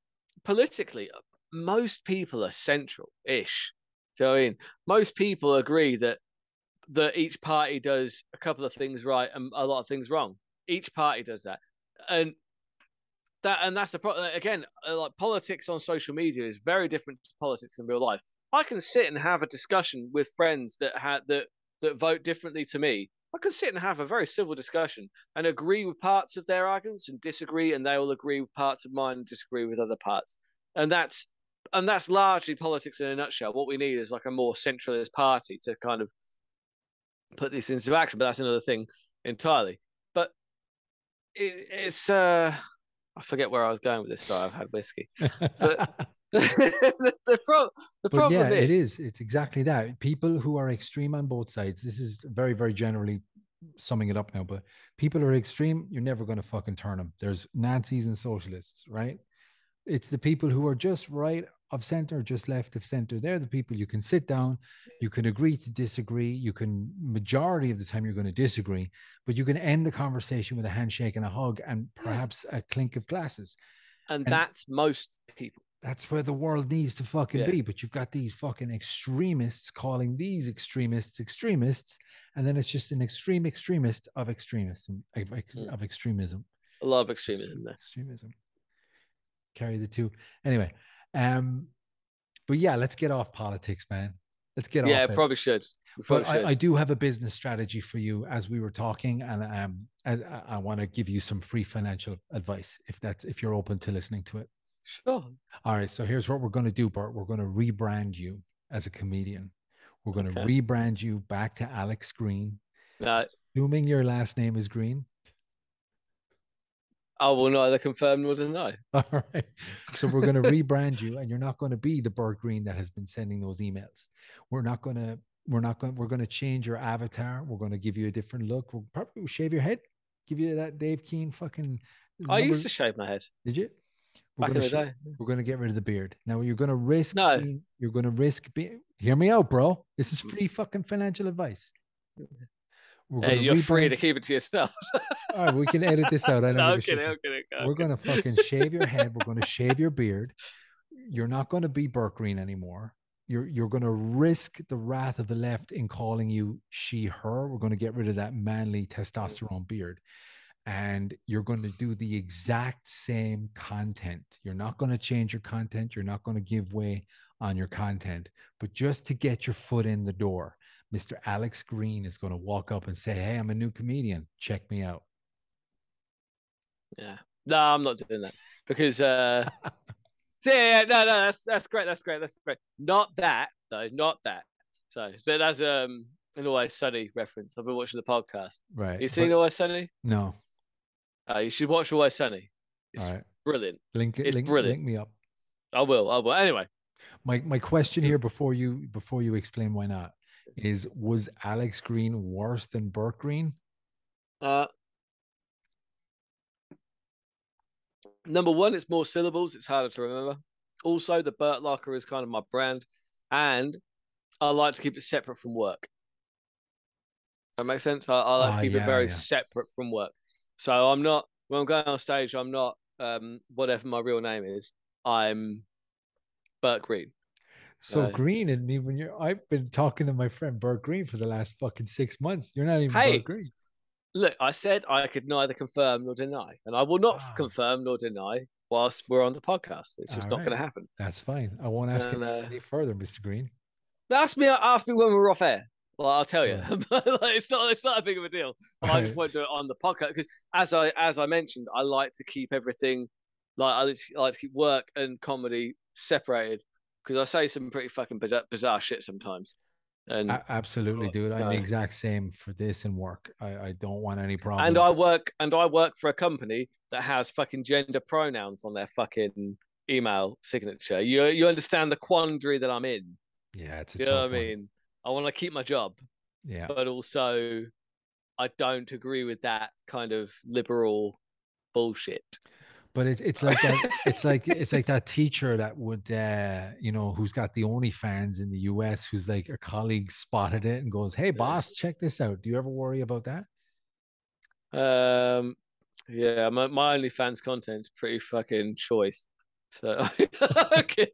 politically. Most people are central-ish. Do you know I mean? Most people agree that that each party does a couple of things right and a lot of things wrong. Each party does that, and that and that's the problem. Again, uh, like politics on social media is very different to politics in real life. I can sit and have a discussion with friends that had that that vote differently to me. I can sit and have a very civil discussion and agree with parts of their arguments and disagree, and they will agree with parts of mine and disagree with other parts. And that's and that's largely politics in a nutshell. What we need is like a more centralist party to kind of put this into action. But that's another thing entirely. But it, it's uh, I forget where I was going with this. Sorry, I've had whiskey. But the, the, pro- the problem yeah, is, it is. It's exactly that. People who are extreme on both sides. This is very, very generally summing it up now. But people are extreme, you're never going to fucking turn them. There's Nazis and socialists, right? It's the people who are just right of center, just left of center. They're the people you can sit down, you can agree to disagree. You can majority of the time you're going to disagree, but you can end the conversation with a handshake and a hug and perhaps a clink of glasses. and and- that's most people. that's where the world needs to fucking Yeah. be. But you've got these fucking extremists calling these extremists extremists, and then it's just an extreme extremist of extremism of, Mm. of extremism. A lot of extremism there. Extremism. Carry the two. Anyway, um, but yeah, let's get off politics, man. Let's get off Yeah, off it. probably should. We But probably I, I do have a business strategy for you as we were talking, and um, I, I want to give you some free financial advice if that's if you're open to listening to it. Sure. All right, so here's what we're going to do, Bart. We're going to rebrand you as a comedian. We're going to Okay. rebrand you back to Alex Green, No, assuming your last name is Green. I will neither confirm nor deny. All right. So we're going to rebrand you, and you're not going to be the Bart Green that has been sending those emails. We're not going to. We're not going. We're going to change your avatar. We're going to give you a different look. We'll probably shave your head. Give you that Dave Keen fucking. I used to shave my head Did you? We're back in gonna the day. We're going to get rid of the beard. Now you're going to risk. No. being- you're going to risk being. Hear me out, bro. This is mm. free fucking financial advice. We're Hey, you're free to keep it to yourself. All right, we can edit this out. I know. no, we I'm should- kidding. I'm kidding. I'm We're kidding. gonna fucking shave your head. We're gonna shave your beard. You're not gonna be Burke Green anymore. You're you're gonna risk the wrath of the left in calling you she her. We're gonna get rid of that manly testosterone beard. And you're going to do the exact same content. You're not going to change your content. You're not going to give way on your content. But just to get your foot in the door, Mr. Alex Green is going to walk up and say, Hey, I'm a new comedian. Check me out. Yeah. No, I'm not doing that because uh yeah, yeah, no, no, that's that's great, that's great, that's great. Not that though, not that. So, so that's um an Always Sunny reference. I've been watching the podcast. Right. You seen but- Always Sunny? no. Uh, you should watch Always Sunny. It's All right. brilliant. Link it. It's Link, brilliant. link me up. I will. I will. Anyway, My my question here before you before you explain why not is was Alex Green worse than Burt Green? Uh, number one, it's more syllables. It's harder to remember. Also, the Burt Locker is kind of my brand, and I like to keep it separate from work. That makes sense. I, I like to Ah, keep yeah, it very yeah. separate from work. So I'm not when I'm going on stage. I'm not um whatever my real name is. I'm Burt Green. So. Green and even you're I've been talking to my friend Burt Green for the last fucking six months. You're not even Hey. Burt Green. Look, I said I could neither confirm nor deny, and I will not Ah. confirm nor deny whilst we're on the podcast. It's just All not right. going to happen. That's fine. I won't ask And, uh, any further, Mr. Green. Ask me, ask me when we're off air. Well, I'll tell you. But like, it's not, it's not a big of a deal. I just won't do it on the podcast because, as I, as I mentioned, I like to keep everything, like I like to- I like to keep work and comedy separated because I say some pretty fucking bizarre, bizarre shit sometimes. And A- absolutely, dude. I'm the exact same for this and work. I, I don't want any problems. and I work and I work for a company that has fucking gender pronouns on their fucking email signature. You you understand the quandary that I'm in. yeah, it's a You know what I one. mean? I want to keep my job, Yeah, but also I don't agree with that kind of liberal bullshit. But it's it's like that. It's like it's like that teacher that would, uh, you know, who's got the OnlyFans in the US, who's like a colleague spotted it and goes, "Hey, boss, check this out." Do you ever worry about that? Um, yeah, my my OnlyFans content's pretty fucking choice. So okay.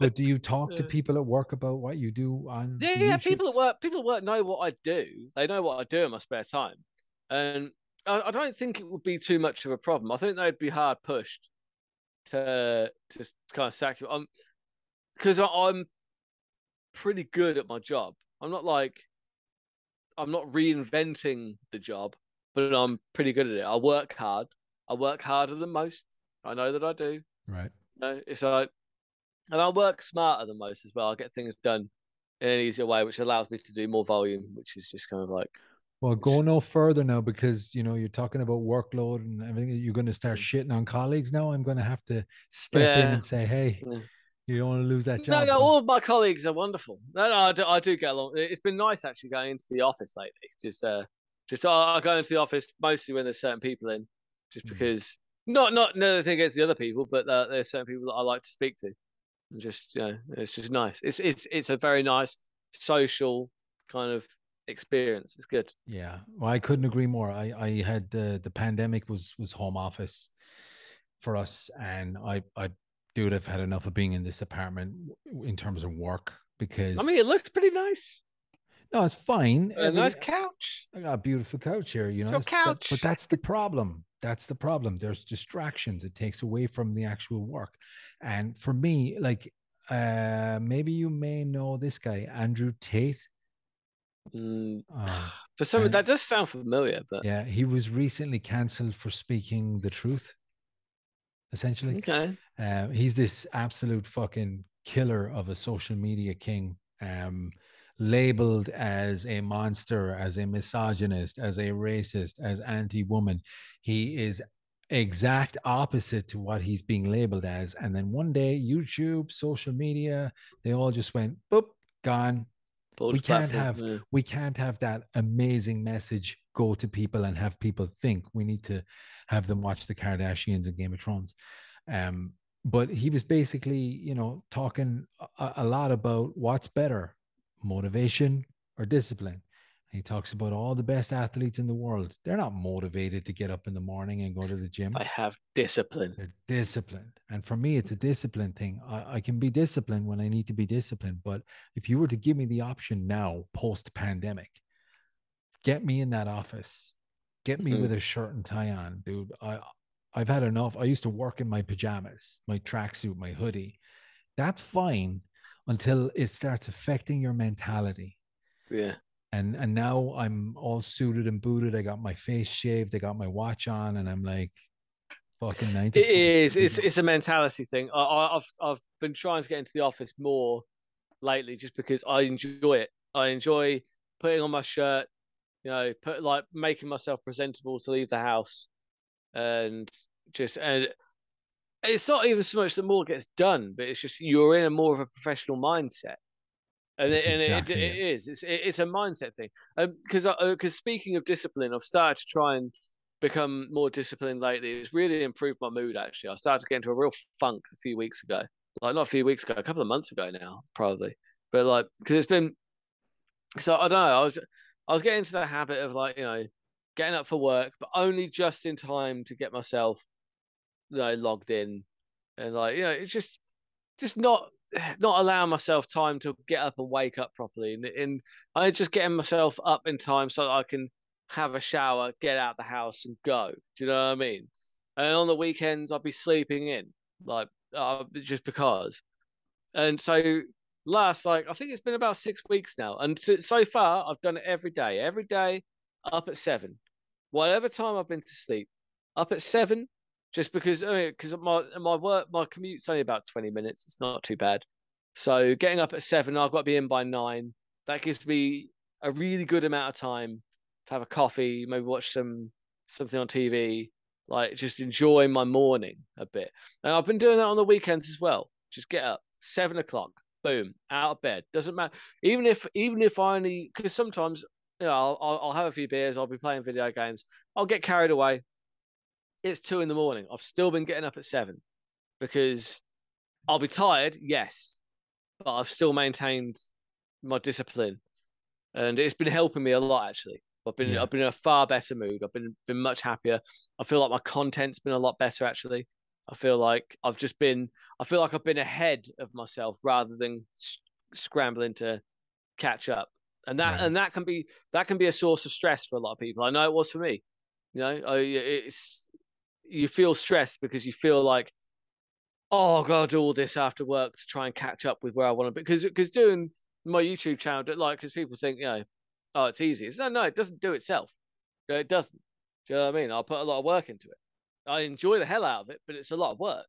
But do you talk to people at work about what you do on? Yeah, yeah. People at work, people at work know what I do. They know what I do in my spare time, and I, I don't think it would be too much of a problem. I think they'd be hard pushed to to kind of sack you. I'm because I'm pretty good at my job. I'm not like I'm not reinventing the job, but I'm pretty good at it. I work hard. I work harder than most. I know that I do. Right. No, it's like, and I work smarter than most as well. I get things done in an easier way, which allows me to do more volume, which is just kind of like, Well, go no further now because you know you're talking about workload and everything. You're going to start shitting on colleagues now. I'm going to have to step in Mm. And say, "Hey, Yeah. you don't want to lose that job." no, bro." all of my colleagues are wonderful. No, no, I do, I do get along. It's been nice actually going into the office lately. Just, uh, just I go into the office mostly when there's certain people in, just Mm. because not not another thing against the other people, but uh, there's certain people that I like to speak to, and just you know, it's just nice. It's it's it's a very nice social kind of experience. It's good. Yeah, well, I couldn't agree more. I I had the the pandemic was was home office for us, and I I dude, I've had enough of being in this apartment in terms of work because I mean, it looks pretty nice. no, it's fine. A nice Everything- couch. I got a beautiful couch here, you know. Your it's- that- couch. but that's the problem. That's the problem. There's distractions. It takes away from the actual work. And for me, like uh maybe you may know this guy, Andrew Tate. Mm, Um, for some, and- that does sound familiar, but yeah, he was recently cancelled for speaking the truth. Essentially. okay. Uh, he's this absolute fucking killer of a social media king, um, labeled as a monster, as a misogynist, as a racist, as anti-woman. He is exact opposite to what he's being labeled as. And then one day, YouTube, social media, they all just went boop, gone. Pulled we can't have yeah. we can't have that amazing message go to people and have people think. We need to have them watch the kardashians and game of thrones. Um but he was basically you know talking a, a lot about what's better motivation or discipline he talks about all the best athletes in the world they're not motivated to get up in the morning and go to the gym I have discipline. they're disciplined. And for me, it's a discipline thing. I, I can be disciplined when I need to be disciplined. But if you were to give me the option now, post pandemic, get me in that office, get me Mhm. with a shirt and tie on, dude. I I've had enough. I used to work in my pajamas, my tracksuit, my hoodie. That's fine until it starts affecting your mentality Yeah. And and now I'm all suited and booted. I got my face shaved. I got my watch on, and I'm like, fucking nine to It is. It's it's a mentality thing. I, I, I've I've been trying to get into the office more lately, just because I enjoy it. I enjoy putting on my shirt, you know, put like making myself presentable to leave the house, and just and it's not even so much that more gets done, but it's just you're in a more of a professional mindset. And, it, and exactly it, it it. is. It's it, it's a mindset thing. Because um, because speaking of discipline, I've started to try and become more disciplined lately. It's really improved my mood. Actually, I started to get into a real funk a few weeks ago. Like not a few weeks ago, a couple of months ago now, probably. But like because it's been. So I don't know. I was I was getting into the habit of like you know getting up for work, but only just in time to get myself you know logged in, and like you know it's just just not not allowing myself time to get up and wake up properly, and, and I just getting myself up in time so that I can have a shower, get out the house, and go. Do you know what I mean? And on the weekends, I'd be sleeping in, like uh, just because. And so last, like I think it's been about six weeks now, and so, so far I've done it every day. Every day, up at seven, whatever time I've been to sleep, up at seven, just because oh, because I mean, my my work my commute's only about twenty minutes. It's not too bad. So getting up at seven, I've got to be in by nine. That gives me a really good amount of time to have a coffee, maybe watch some something on TV, like just enjoy my morning a bit. And I've been doing that on the weekends as well. Just get up seven o'clock, boom, out of bed. Doesn't matter. Even if even if I only because sometimes you know I'll, I'll have a few beers, I'll be playing video games, I'll get carried away. It's two in the morning. I've still been getting up at seven because I'll be tired, yes, but I've still maintained my discipline, and it's been helping me a lot actually. I've been Yeah. I've been in a far better mood. I've been been much happier. I feel like my content's been a lot better actually. I feel like I've just been I feel like I've been ahead of myself rather than s- scrambling to catch up. And that Right. and that can be that can be a source of stress for a lot of people. I know it was for me. You know, I, it's you feel stressed because you feel like oh, I've got to do all this after work to try and catch up with where I want to be. Because because doing my YouTube channel, like, because people think, you know, oh, it's easy. It's, no, no, it doesn't do itself. It doesn't. Do you know what I mean? I put a lot of work into it. I enjoy the hell out of it, but it's a lot of work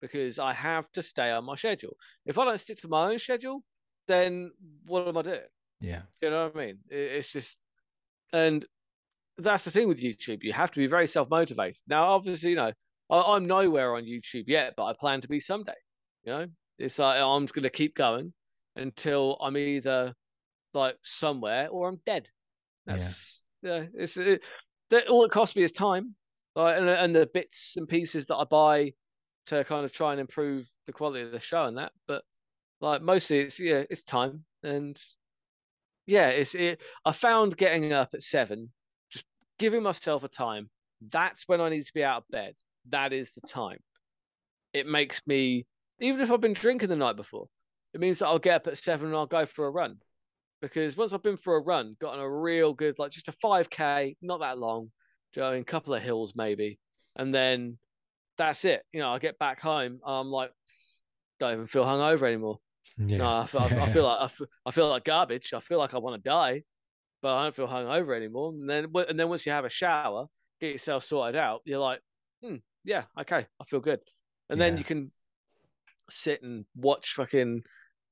because I have to stay on my schedule. If I don't stick to my own schedule, then what am I doing? Yeah. Do you know what I mean? It, it's just, and that's the thing with YouTube. You have to be very self motivated. Now, obviously, you know, I, I'm nowhere on YouTube yet, but I plan to be someday. You know, it's like I'm going to keep going until I'm either like somewhere or I'm dead. That's yeah. it's it, that all it costs me is time, like and, and the bits and pieces that I buy to kind of try and improve the quality of the show and that. But like mostly, it's yeah, it's time and yeah, it's it. I found getting up at seven, giving myself a time. That's when I need to be out of bed. That is the time. It makes me, even if I've been drinking the night before, it means that I'll get up at seven and I'll go for a run. Because once I've been for a run, gotten a real good, like just a 5K, not that long, going a couple of hills maybe. And then that's it. You know, I get back home, I'm like, don't even feel hungover anymore. Yeah. No, I feel, I, I feel like I feel, I feel like garbage. I feel like I want to die, but I don't feel hungover anymore. And then and then once you have a shower, get yourself sorted out, you're like, hmm, yeah, okay, I feel good. And then you can sit and watch fucking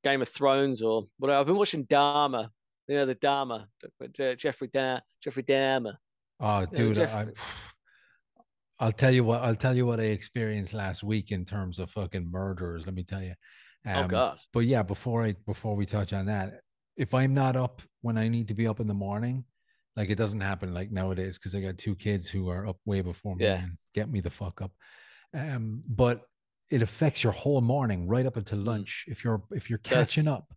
Game of Thrones or whatever. I've been watching Dahmer, you know, the Dahmer, uh, Jeffrey Dahmer, Jeffrey Dahmer. Oh, Yeah, dude, Jeff- I, I'll tell you what. I'll tell you what I experienced last week in terms of fucking murderers. Let me tell you. oh Um, God, But yeah, before I before we touch on that, if I'm not up when I need to be up in the morning, like it doesn't happen like nowadays because I got two kids who are up way before me Yeah. and get me the fuck up. Um, but it affects your whole morning right up until lunch if you're if you're Mm. Catching up.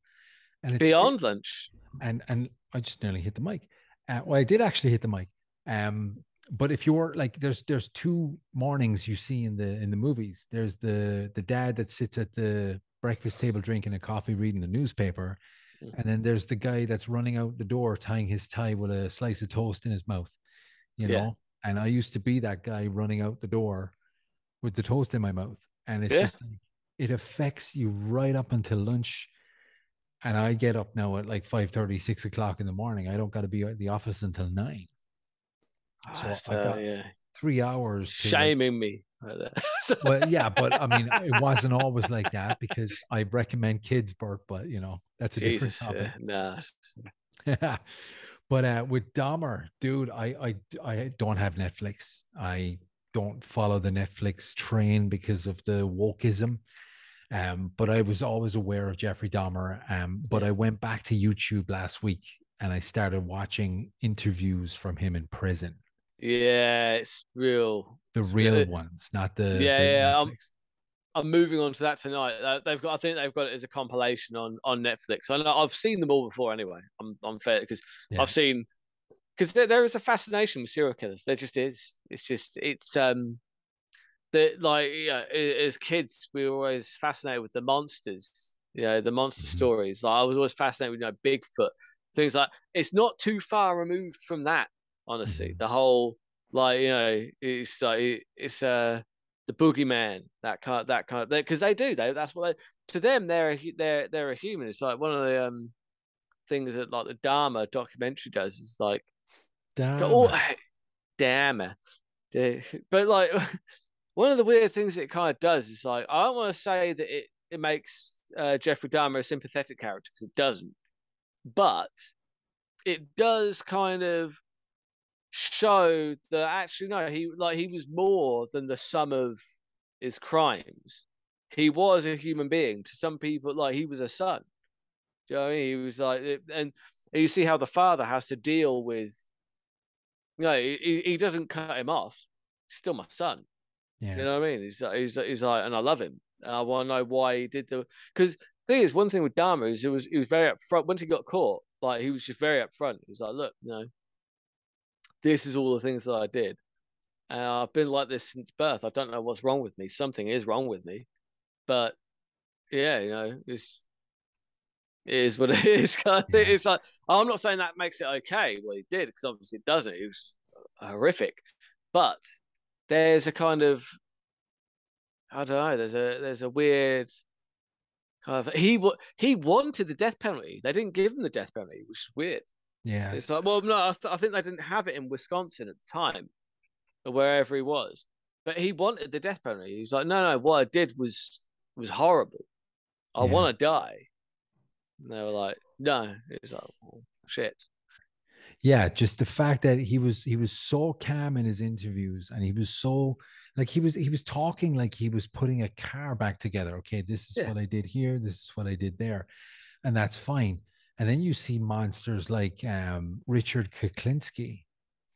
And it's beyond lunch. and and I just nearly hit the mic. Uh, well, I did actually hit the mic. Um, but if you're like, there's there's two mornings you see in the in the movies. There's the the dad that sits at the breakfast table drinking a coffee, reading the newspaper, Mm. And then there's the guy that's running out the door tying his tie with a slice of toast in his mouth. You Yeah. know, and I used to be that guy running out the door with the toast in my mouth, and it's Yeah. just like, it affects you right up until lunch and I get up now at like 5 30, 6 o'clock in the morning. I don't got to be at the office until nine. So uh, got yeah, Three hours. To shaming me. Well, yeah, but I mean, it wasn't always like that because I recommend kids, Bert, but you know, that's a Jesus, different yeah, topic. nah. but uh, with Dahmer, dude, I, I I don't have Netflix. I don't follow the Netflix train because of the wokeism. Um, but I was always aware of Jeffrey Dahmer. Um, but I went back to YouTube last week and I started watching interviews from him in prison. Yeah, it's real. The It's real really- ones, not the Yeah, the yeah, um, Netflix. I'm moving on to that tonight. They've got, I think they've got it as a compilation on on Netflix. I know I've seen them all before anyway. I'm I'm fair because Yeah. I've seen because there, there is a fascination with serial killers. There just is. It's just it's um that like yeah, as kids we were always fascinated with the monsters. You know, the monster Mhm. stories. Like I was always fascinated with you know Bigfoot things like. It's not too far removed from that. Honestly, Mhm. the whole like you know it's like it's uh the boogeyman that kind that kind of because they do they that's what they to them they're a, they're they're a human. It's like one of the um things that like the Dahmer documentary does is like Damn Go- oh, damn But like one of the weird things it kind of does is like I don't want to say that it it makes uh, Jeffrey Dahmer a sympathetic character because it doesn't, but it does kind of show that actually no he like he was more than the sum of his crimes. He was a human being to some people like he was a son. Do you know what I mean? He was like and you see how the father has to deal with no, he, he doesn't cut him off. He's still my son. Yeah. You know what I mean? He's like, he's, he's like, and I love him. And I want to know why he did the. Because thing is, one thing with Dahmer is it was he was very upfront. Once he got caught, like he was just very upfront. He was like, look, you know, this is all the things that I did, and I've been like this since birth. I don't know what's wrong with me. Something is wrong with me, but yeah, you know, it's it is what it is. Kind of. Yeah. It's like I'm not saying that makes it okay what he did because obviously it doesn't. It was horrific, but there's a kind of I don't know. There's a there's a weird kind of he he wanted the death penalty. They didn't give him the death penalty, which is weird. Yeah. It's like well, no, I, th- I think they didn't have it in Wisconsin at the time, or wherever he was. But he wanted the death penalty. He was like, no, no, what I did was was horrible. I Yeah. want to die. And they were like, no. It's like, oh, shit. yeah just the fact that he was he was so calm in his interviews and he was so like he was he was talking like he was putting a car back together okay this is Yeah. what i did here this is what i did there and that's fine and then you see monsters like um richard kuklinski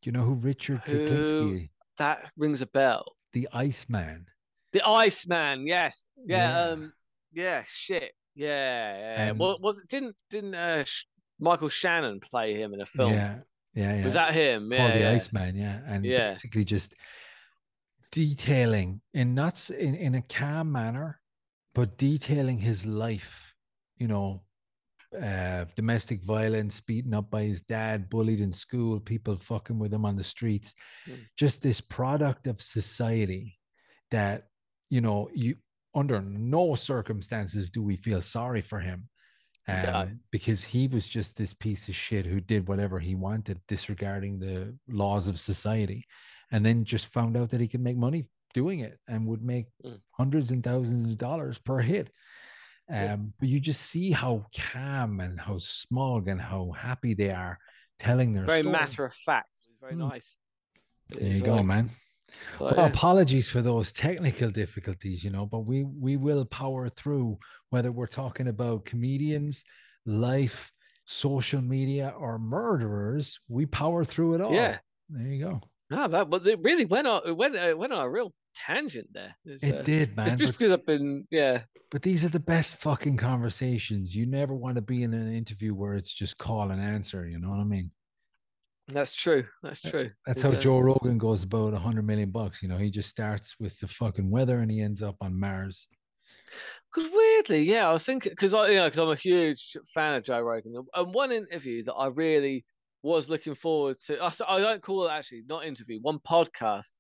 do you know who richard Who- kuklinski That rings a bell. the iceman The Iceman, yes, yeah, Yeah. um, yeah, shit, yeah, yeah. And- well, was it didn't didn't uh, Sh- Michael Shannon play him in a film? yeah yeah yeah Was that him? called the yeah. Iceman, yeah, and Yeah. basically just detailing in not s- in, in a calm manner, but detailing his life, you know, uh, domestic violence, beaten up by his dad, bullied in school, people fucking with him on the streets, Mm. just this product of society that you know you under no circumstances do we feel sorry for him um, No. because he was just this piece of shit who did whatever he wanted, disregarding the laws of society, and then just found out that he could make money doing it and would make Mm. hundreds and thousands of dollars per hit. Um. But you just see how calm and how smug and how happy they are telling their Very story. matter of fact. Very Mm. nice. There you go, man. like, Well, yeah. apologies for those technical difficulties, you know, but we we will power through whether we're talking about comedians, life, social media, or murderers. We power through it all. Yeah. There you go. No, that but it really went on it went it went on a real tangent there. It's, It uh, did, man. just because I've been yeah. but these are the best fucking conversations. You never want to be in an interview where it's just call and answer. You know what I mean? That's true. That's Uh, true. That's how uh, Joe Rogan goes about a hundred million bucks. You know, he just starts with the fucking weather and he ends up on Mars. Because weirdly, yeah, I was thinking because I, you know, because I'm a huge fan of Joe Rogan, and one interview that I really was looking forward to, I don't call it actually not interview, one podcast.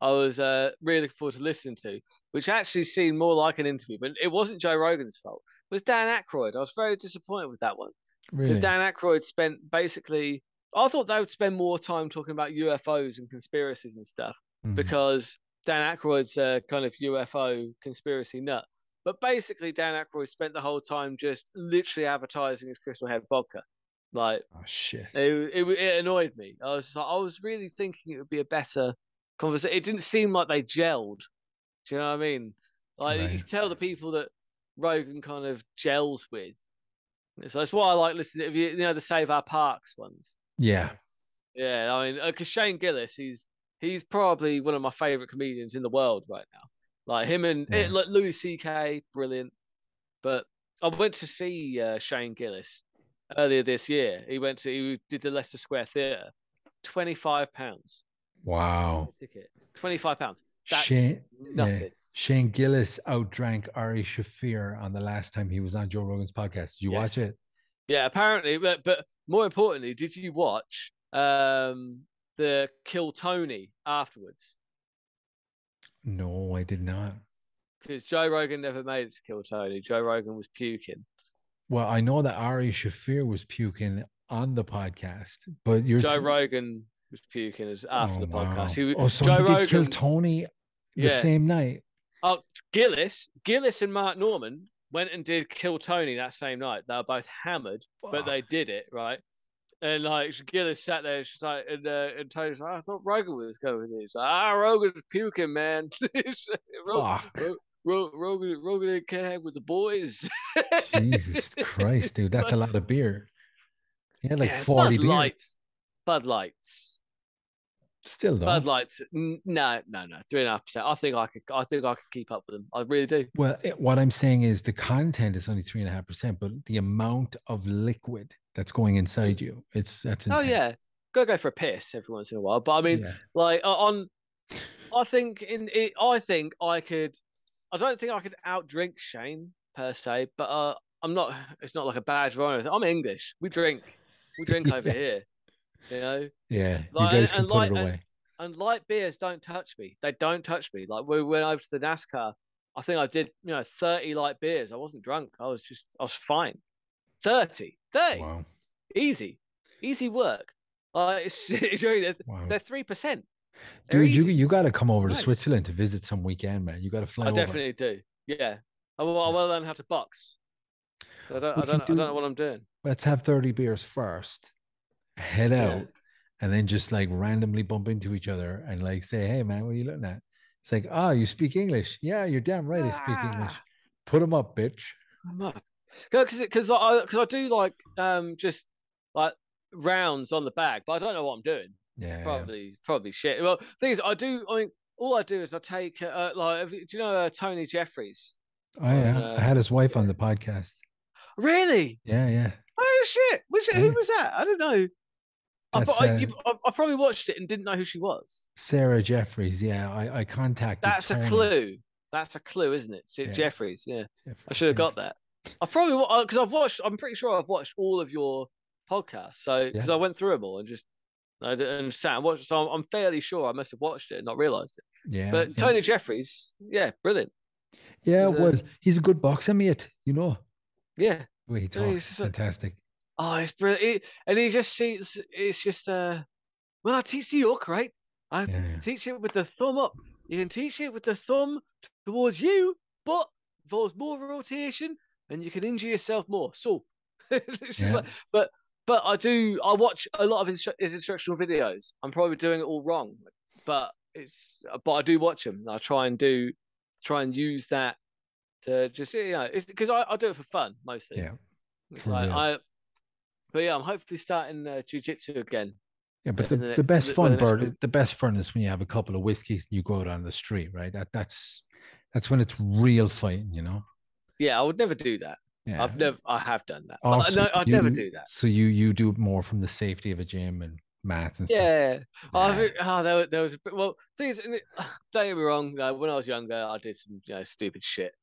I was uh, really looking forward to listening to, which actually seemed more like an interview, but it wasn't Joe Rogan's fault. It was Dan Aykroyd. I was very disappointed with that one because Really? Dan Aykroyd spent basically. I thought they would spend more time talking about UFOs and conspiracies and stuff Mhm. because Dan Aykroyd's a kind of UFO conspiracy nut. But basically, Dan Aykroyd spent the whole time just literally advertising his Crystal Head vodka. Like Oh shit. it, it, it annoyed me. I was like, I was really thinking it would be a better conversation. It didn't seem like they gelled. Do you know what I mean? Like you Right. could tell the people that Rogan kind of gels with. So that's why I like listening. To, you know the Save Our Parks ones. Yeah. Yeah, I mean, because Shane Gillis, he's he's probably one of my favorite comedians in the world right now. Like him and Yeah. it, like Louis C.K. brilliant. But I went to see uh, Shane Gillis earlier this year. He went to he did the Leicester Square Theatre. Twenty five pounds Wow. ticket. Twenty five pounds. That's Shane, nothing. yeah. Shane Gillis outdrank Ari Shaffir on the last time he was on Joe Rogan's podcast. Did you watch it? Yeah, apparently, but but more importantly, did you watch um the Kill Tony afterwards? No, I did not. Because Joe Rogan never made it to Kill Tony. Joe Rogan was puking. Well, I know that Ari Shaffir was puking on the podcast, but you're Joe Rogan was puking as after Oh, the podcast. wow. He, oh, so Joe he did Rogan, kill Tony the Yeah. same night. oh Gillis, Gillis and Mark Normand went and did Kill Tony that same night. They were both hammered, but they did it right. And like Gillis sat there, and she's like, and, uh, and Tony's like, I thought Rogan was going with this. Like, ah, Rogan's puking, man. Rogan, Fuck. Ro- Ro- Rogan, Rogan can't hang with the boys. Jesus Christ, dude, that's a lot of beer. He had like Yeah, 40 Bud beer. Lights. Bud Lights. Still though. Bud Lights. n- No, no, no. Three and a half percent. I think I could. I think I could keep up with them. I really do. Well, it- what I'm saying is the content is only three and a half percent, but the amount of liquid that's going inside you, it's that's Oh intense. yeah, go go for a piss every once in a while. But I mean, Yeah. like on, I think in it, I think I could. I don't think I could outdrink Shane per se, but uh, I'm not. It's not like a badge honor. I'm English. We drink. We drink over Yeah. here. You know, Yeah, Like, you guys and- can and put like- it away. and light beers don't touch me. They don't touch me. Like we went over to the NASCAR. I think I did, you know, 30 light beers. I wasn't drunk. I was just, I was fine. 30, 30, Wow, easy, easy work. Uh, it's, it's really- they're, wow. they're 3%. They're Dude, you easy. you got to come over to Switzerland to visit some weekend, man. You got to fly I over. definitely do. Yeah. I will, I will learn how to box. So I don't, I don't, I don't know what I'm doing. Let's have 30 beers first, head Yeah. out, and then just like randomly bump into each other and like say, hey, man, what are you looking at? It's like, oh, you speak English. Yeah, you're damn right. I speak English. Ah. Put them up, bitch. Because because I because I do like um just like rounds on the bag, but I don't know what I'm doing. Yeah. yeah. Probably probably shit. Well, thing is, I do. I mean, all I do is I take uh, like do you know uh, Tony Jeffries? Oh, yeah. uh, I had his wife on the podcast. Really? Yeah, yeah. Oh shit! Which Yeah. who was that? I don't know. I, That's, I, you, uh, I, I probably watched it and didn't know who she was. Sarah Jeffries. Yeah, I, I contacted. That's a clue. That's a clue, isn't it? Yeah. Jeffries. Yeah, I should have yeah. got that. I probably because I've watched. I'm pretty sure I've watched all of your podcasts. So because Yeah. I went through them all and just I didn't sat and watched. So I'm, I'm fairly sure I must have watched it and not realized it. Yeah. But. Tony Jeffries, yeah, brilliant. Yeah, he's a- well, he's a good boxer, mate. You know, Yeah. way he talks a- fantastic. Oh, it's brilliant. And he just sees it's just uh well I teach the hook, right? I Yeah, teach it with the thumb up. You can teach it with the thumb towards you, but involves more rotation and you can injure yourself more. So it's just Yeah. like but but I do I watch a lot of instru- his instructional videos. I'm probably doing it all wrong, but it's but I do watch them. I try and do try and use that to just you know it's because I, I do it for fun mostly. Yeah. It's for like real. I, but yeah, I'm hopefully starting uh, jujitsu again. Yeah, but the, the the best with fun, the Bert, group. the best fun is when you have a couple of whiskeys and you go out on the street, right? That that's that's when it's real fighting, you know. Yeah, I would never do that. Yeah. I've never, I have done that. Oh, But so no, I'd never do that. So you you do more from the safety of a gym and mats and stuff. Yeah. Oh. I've- oh, there, there was a bit, well, things. Don't get me wrong. You know, when I was younger, I did some you know stupid shit,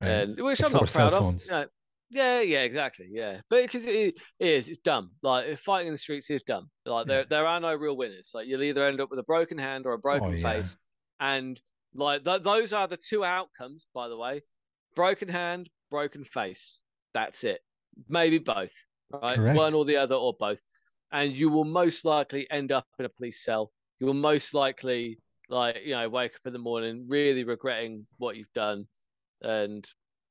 and which I'm not proud of. You know, yeah, yeah, exactly, yeah. But because it, it is, it's dumb. Like if fighting in the streets is dumb. Like Yeah. there, there are no real winners. Like you'll either end up with a broken hand or a oh, broken Oh, yeah. face, and like th- those are the two outcomes. By the way, broken hand, broken face. That's it. Maybe both. Right, Correct. one or the other, or both. And you will most likely end up in a police cell. You will most likely, like you know, wake up in the morning really regretting what you've done, and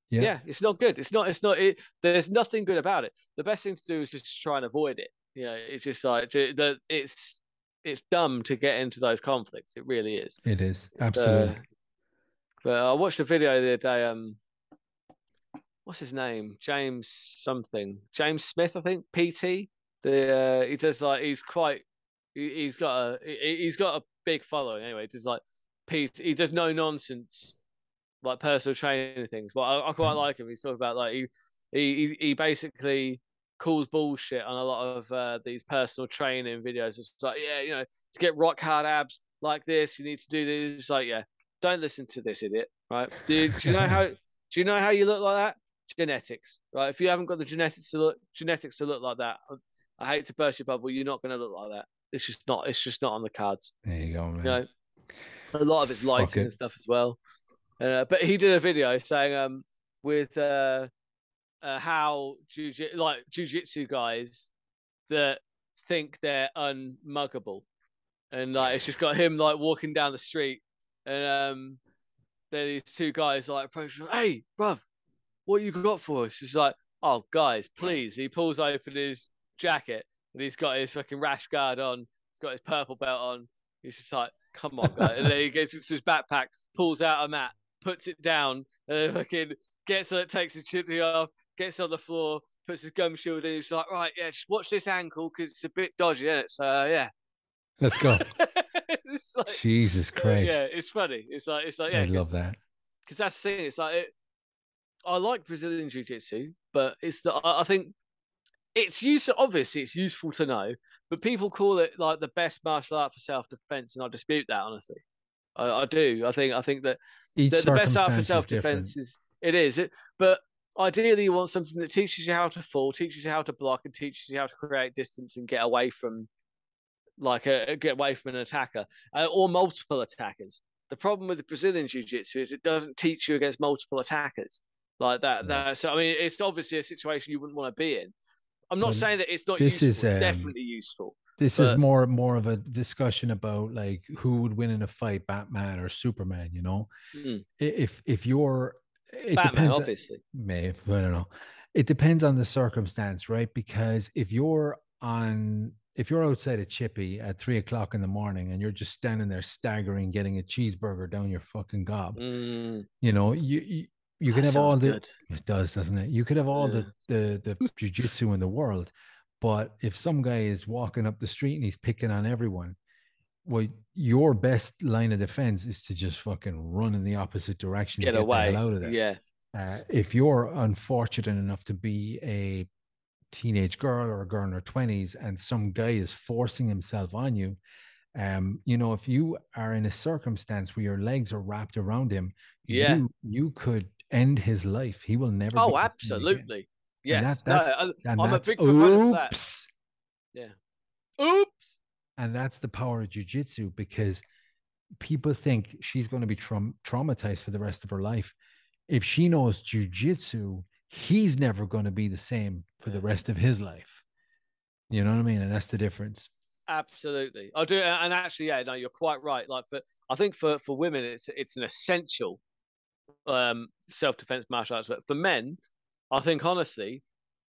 Yeah. yeah. it's not good. It's not. It's not. It, there's nothing good about it. The best thing to do is just try and avoid it. You know, it's just like the it's it's dumb to get into those conflicts. It really is. It is uh, absolutely. but I watched a video the other day. Um, what's his name? James something. James Smith, I think. PT. The uh, he does like he's quite. He, has got a he, he's got a big following anyway. Just like PT. He does no nonsense like personal training things. But I, I quite mm. like him. He's talking about like he he he basically calls bullshit on a lot of uh, these personal training videos. It's like, yeah, you know, to get rock hard abs like this, you need to do this. It's like, yeah, don't listen to this idiot, right? Do, do you know how? Do you know how you look like that? Genetics, right? If you haven't got the genetics to look genetics to look like that, I hate to burst your bubble, you're not going to look like that. It's just not. It's just not on the cards. There you go, man. You know, a lot of it's lighting it. and stuff as well. Uh, but he did a video saying, um, with uh, uh, how jiu like jujitsu guys that think they're unmuggable, and like it's just got him like walking down the street, and um, there these two guys like approaching, hey, bruv, what you got for us? He's like, oh, guys, please. He pulls open his jacket and he's got his fucking rash guard on. He's got his purple belt on. He's just like, come on, guys. and then he gets into his backpack, pulls out a mat, puts it down, and then fucking gets it, takes his chimney off, gets on the floor, puts his gum shield in. He's like, right, yeah, just watch this ankle because it's a bit dodgy, isn't it? So, yeah. Let's go. like, Jesus Christ. Yeah, it's funny. It's like, it's like, yeah. I love that. Because that's the thing. It's like, it, I like Brazilian Jiu Jitsu, but it's the, I, I think it's useful. Obviously, it's useful to know, but people call it like the best martial art for self defense, and I dispute that honestly. I, I, do. I think I think that the, the best art for self defense is, is, it is. It, but ideally, you want something that teaches you how to fall, teaches you how to block, and teaches you how to create distance and get away from, like a get away from an attacker uh, or multiple attackers. The problem with the Brazilian Jiu Jitsu is it doesn't teach you against multiple attackers like that. Yeah. That so I mean, it's obviously a situation you wouldn't want to be in. I'm not saying that it's not this useful. Is, um, definitely useful. This but... is more more of a discussion about like who would win in a fight, Batman or Superman. You know, mm. if if you're it Batman, depends, obviously. May I don't know. It depends on the circumstance, right? Because if you're on if you're outside a chippy at three o'clock in the morning and you're just standing there staggering, getting a cheeseburger down your fucking gob, mm. you know, you, you you can have all the good. it does doesn't it? You could have all yeah. the the the jiu-jitsu in the world but if some guy is walking up the street and he's picking on everyone well your best line of defense is to just fucking run in the opposite direction get, get away. out of there. Yeah. Uh, if you're unfortunate enough to be a teenage girl or a girl in her 20s and some guy is forcing himself on you um you know if you are in a circumstance where your legs are wrapped around him yeah. you, you could end his life. He will never. Oh, absolutely. Yes, that, that's, no, I, am a big oops. of that. Yeah. Oops. And that's the power of jujitsu because people think she's going to be tra- traumatized for the rest of her life. If she knows jujitsu, he's never going to be the same for the rest of his life. You know what I mean? And that's the difference. Absolutely, I do. And actually, yeah, no, you're quite right. Like for, I think for for women, it's it's an essential um, self defense martial arts. But for men, I think honestly,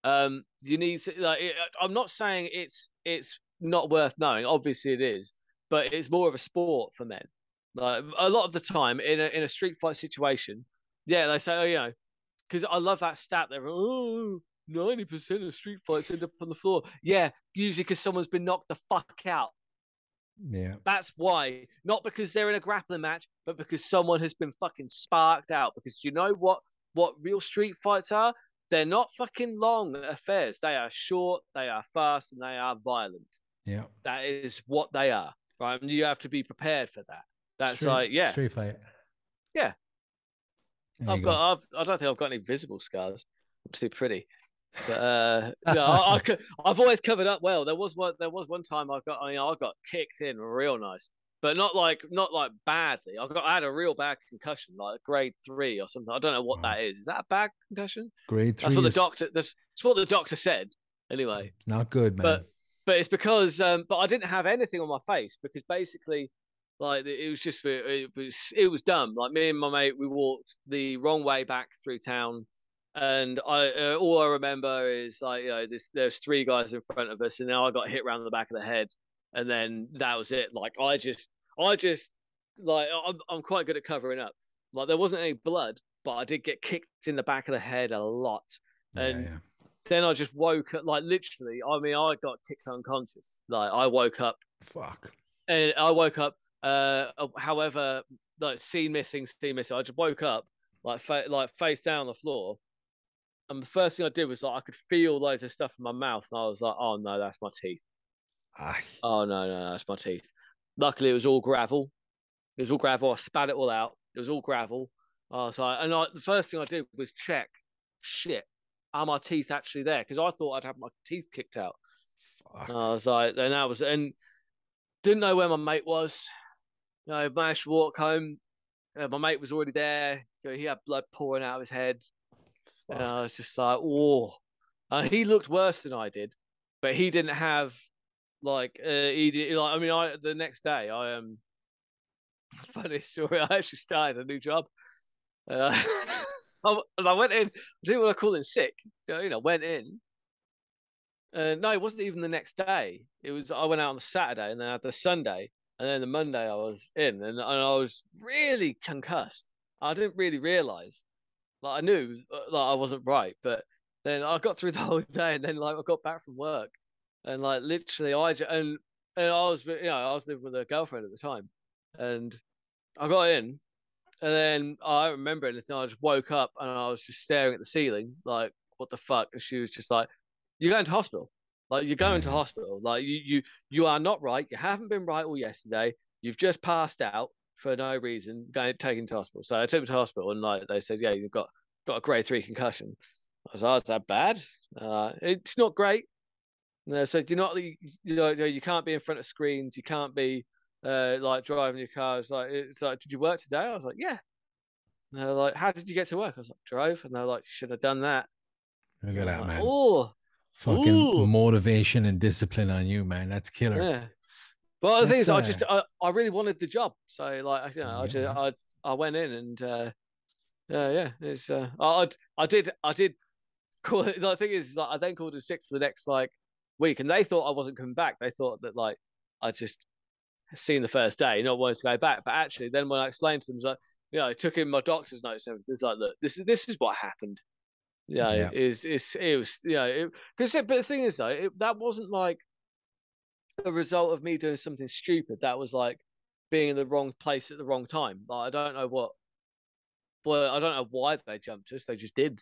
um, you need to like. It, I'm not saying it's it's not worth knowing. Obviously, it is, but it's more of a sport for men. Like a lot of the time in a in a street fight situation, yeah, they say, oh, you know, because I love that stat there. Oh, 90% of street fights end up on the floor. Yeah, usually because someone's been knocked the fuck out. Yeah. That's why. Not because they're in a grappling match, but because someone has been fucking sparked out. Because you know what what real street fights are? They're not fucking long affairs. They are short, they are fast, and they are violent. Yeah. That is what they are. Right. And you have to be prepared for that. That's street, like, yeah. Street fight. Yeah. There I've got go. I've I don't think I've got any visible scars. I'm too pretty. But uh, no, I, have always covered up well. There was one. There was one time I got. I mean, I got kicked in real nice, but not like not like badly. I got. I had a real bad concussion, like grade three or something. I don't know what wow. that is. Is that a bad concussion? Grade three. That's what the doctor. That's, that's what the doctor said. Anyway, not good, man. But but it's because um, but I didn't have anything on my face because basically like it was just it was it was dumb. Like me and my mate, we walked the wrong way back through town and I uh, all I remember is like you know this, there's three guys in front of us, and now I got hit around the back of the head, and then that was it. Like I just I just like I'm I'm quite good at covering up. Like there wasn't any blood, but I did get kicked in the back of the head a lot. And yeah, yeah. then I just woke up, like literally. I mean, I got kicked unconscious. Like I woke up, Fuck. and I woke up. Uh, however, like scene missing, scene missing. I just woke up like fa- like face down on the floor, and the first thing I did was like I could feel loads of stuff in my mouth, and I was like, "Oh no, that's my teeth." Oh no, no, no, that's my teeth. Luckily, it was all gravel. It was all gravel. I spat it all out. It was all gravel. Oh, so I, and I, the first thing I did was check. Shit, are my teeth actually there? Because I thought I'd have my teeth kicked out. fuck. And I was like, and I was, and didn't know where my mate was. You know, managed to walk home. Uh, my mate was already there. So he had blood pouring out of his head. And. I was just like, oh. And he looked worse than I did, but he didn't have like uh, he like I mean I the next day I um funny story I actually started a new job. Uh, I, and I went in. I didn't want to call in sick. You know, went in. Uh, no, it wasn't even the next day. It was I went out on the Saturday and then had the Sunday and then the Monday I was in and, and I was really concussed. I didn't really realize. Like I knew uh, like I wasn't right, but then I got through the whole day and then like I got back from work and like literally I ju- and and I was you know I was living with a girlfriend at the time and I got in and then I don't remember anything. I just woke up and I was just staring at the ceiling like what the fuck and she was just like you're going to hospital. Like you're going to hospital. Like you you you are not right. You haven't been right all yesterday. You've just passed out for no reason going taken to hospital. So I took him to hospital and like they said yeah you've got got a grade three concussion. I was like oh, is that bad? Uh, it's not great and they said, "You're not, you, you know, you can't be in front of screens. You can't be uh, like driving your car." It's like, it's like, "Did you work today?" I was like, "Yeah." And they're like, "How did you get to work?" I was like, "Drove." And they're like, "Should have done that." Look at that, like, man. Oh, Fucking ooh. motivation and discipline on you, man. That's killer. yeah. But the thing is, I just, I, I really wanted the job, so like, you know, I just. I, I went in and, uh, yeah, yeah, it's, uh, I, I, did, I did call it. The thing is, like, I then called in sick for the next like week, and they thought I wasn't coming back. They thought that like I just seen the first day, not wanting to go back. But actually, then when I explained to them, like, you know, I took in my doctor's notes and everything. It's like, look, this is this is what happened. You know, Yeah. is is it was you know because but the thing is though it, that wasn't like a result of me doing something stupid. That was like being in the wrong place at the wrong time. Like I don't know what, well I don't know why they jumped us. They just did.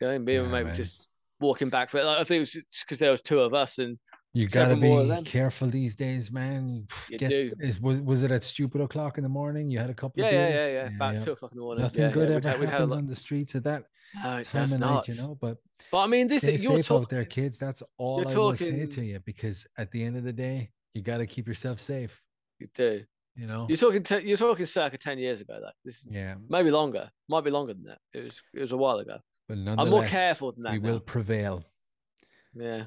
You know, and me and Yeah, my mate were man. just walking back. Like, I think it was just because there was two of us and You gotta several more of be careful these days, man. You get, do. Is was was it at stupid o'clock in the morning? You had a couple yeah, of yeah, beers. yeah, yeah, About two o'clock in the morning. Nothing yeah, good yeah. Ever we'd happens on the streets at that No, time of night, you know. But But I mean, this is you're safe out there, kids. That's all I will say to you because at the end of the day, you got to keep yourself safe. You do. You know. You're talking. Te- you're talking circa ten years ago. Though this is yeah, maybe longer. Might be longer than that. It was. It was a while ago. But I'm nonetheless, more careful than that. we now. will prevail. Yeah.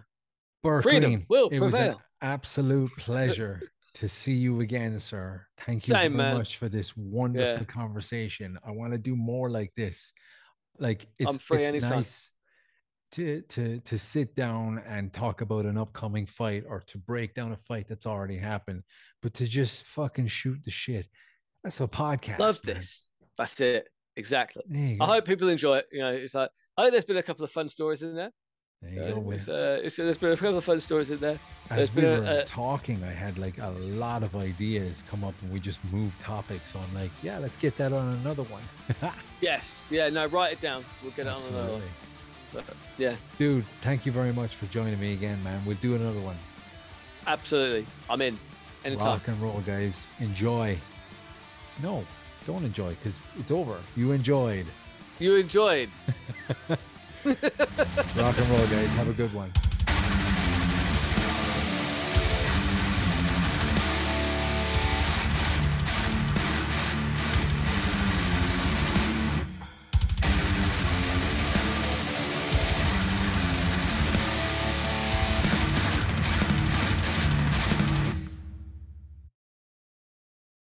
Bert Freedom Green, will it was an prevail. absolute pleasure to see you again, sir. Thank you Same, very man. much for this wonderful Yeah. conversation. I want to do more like this. Like it's, it's nice to to to sit down and talk about an upcoming fight or to break down a fight that's already happened, but to just fucking shoot the shit. That's a podcast. Love man. this. That's it. Exactly. I hope people enjoy it. You know, it's like I hope there's been a couple of fun stories in there. There you uh, go. It's, uh, it's, there's been a couple of fun stories in there. As there's we been were a- talking, I had like a lot of ideas come up, and we just moved topics. So I'm like, yeah, let's get that on another one. Yes. Yeah. No. Write it down. We'll get it on another one. But, yeah. Dude, thank you very much for joining me again, man. We'll do another one. Absolutely. I'm in. Anytime. Rock and roll, guys. Enjoy. No, don't enjoy because it's over. You enjoyed. You enjoyed. Rock and roll, guys. Have a good one.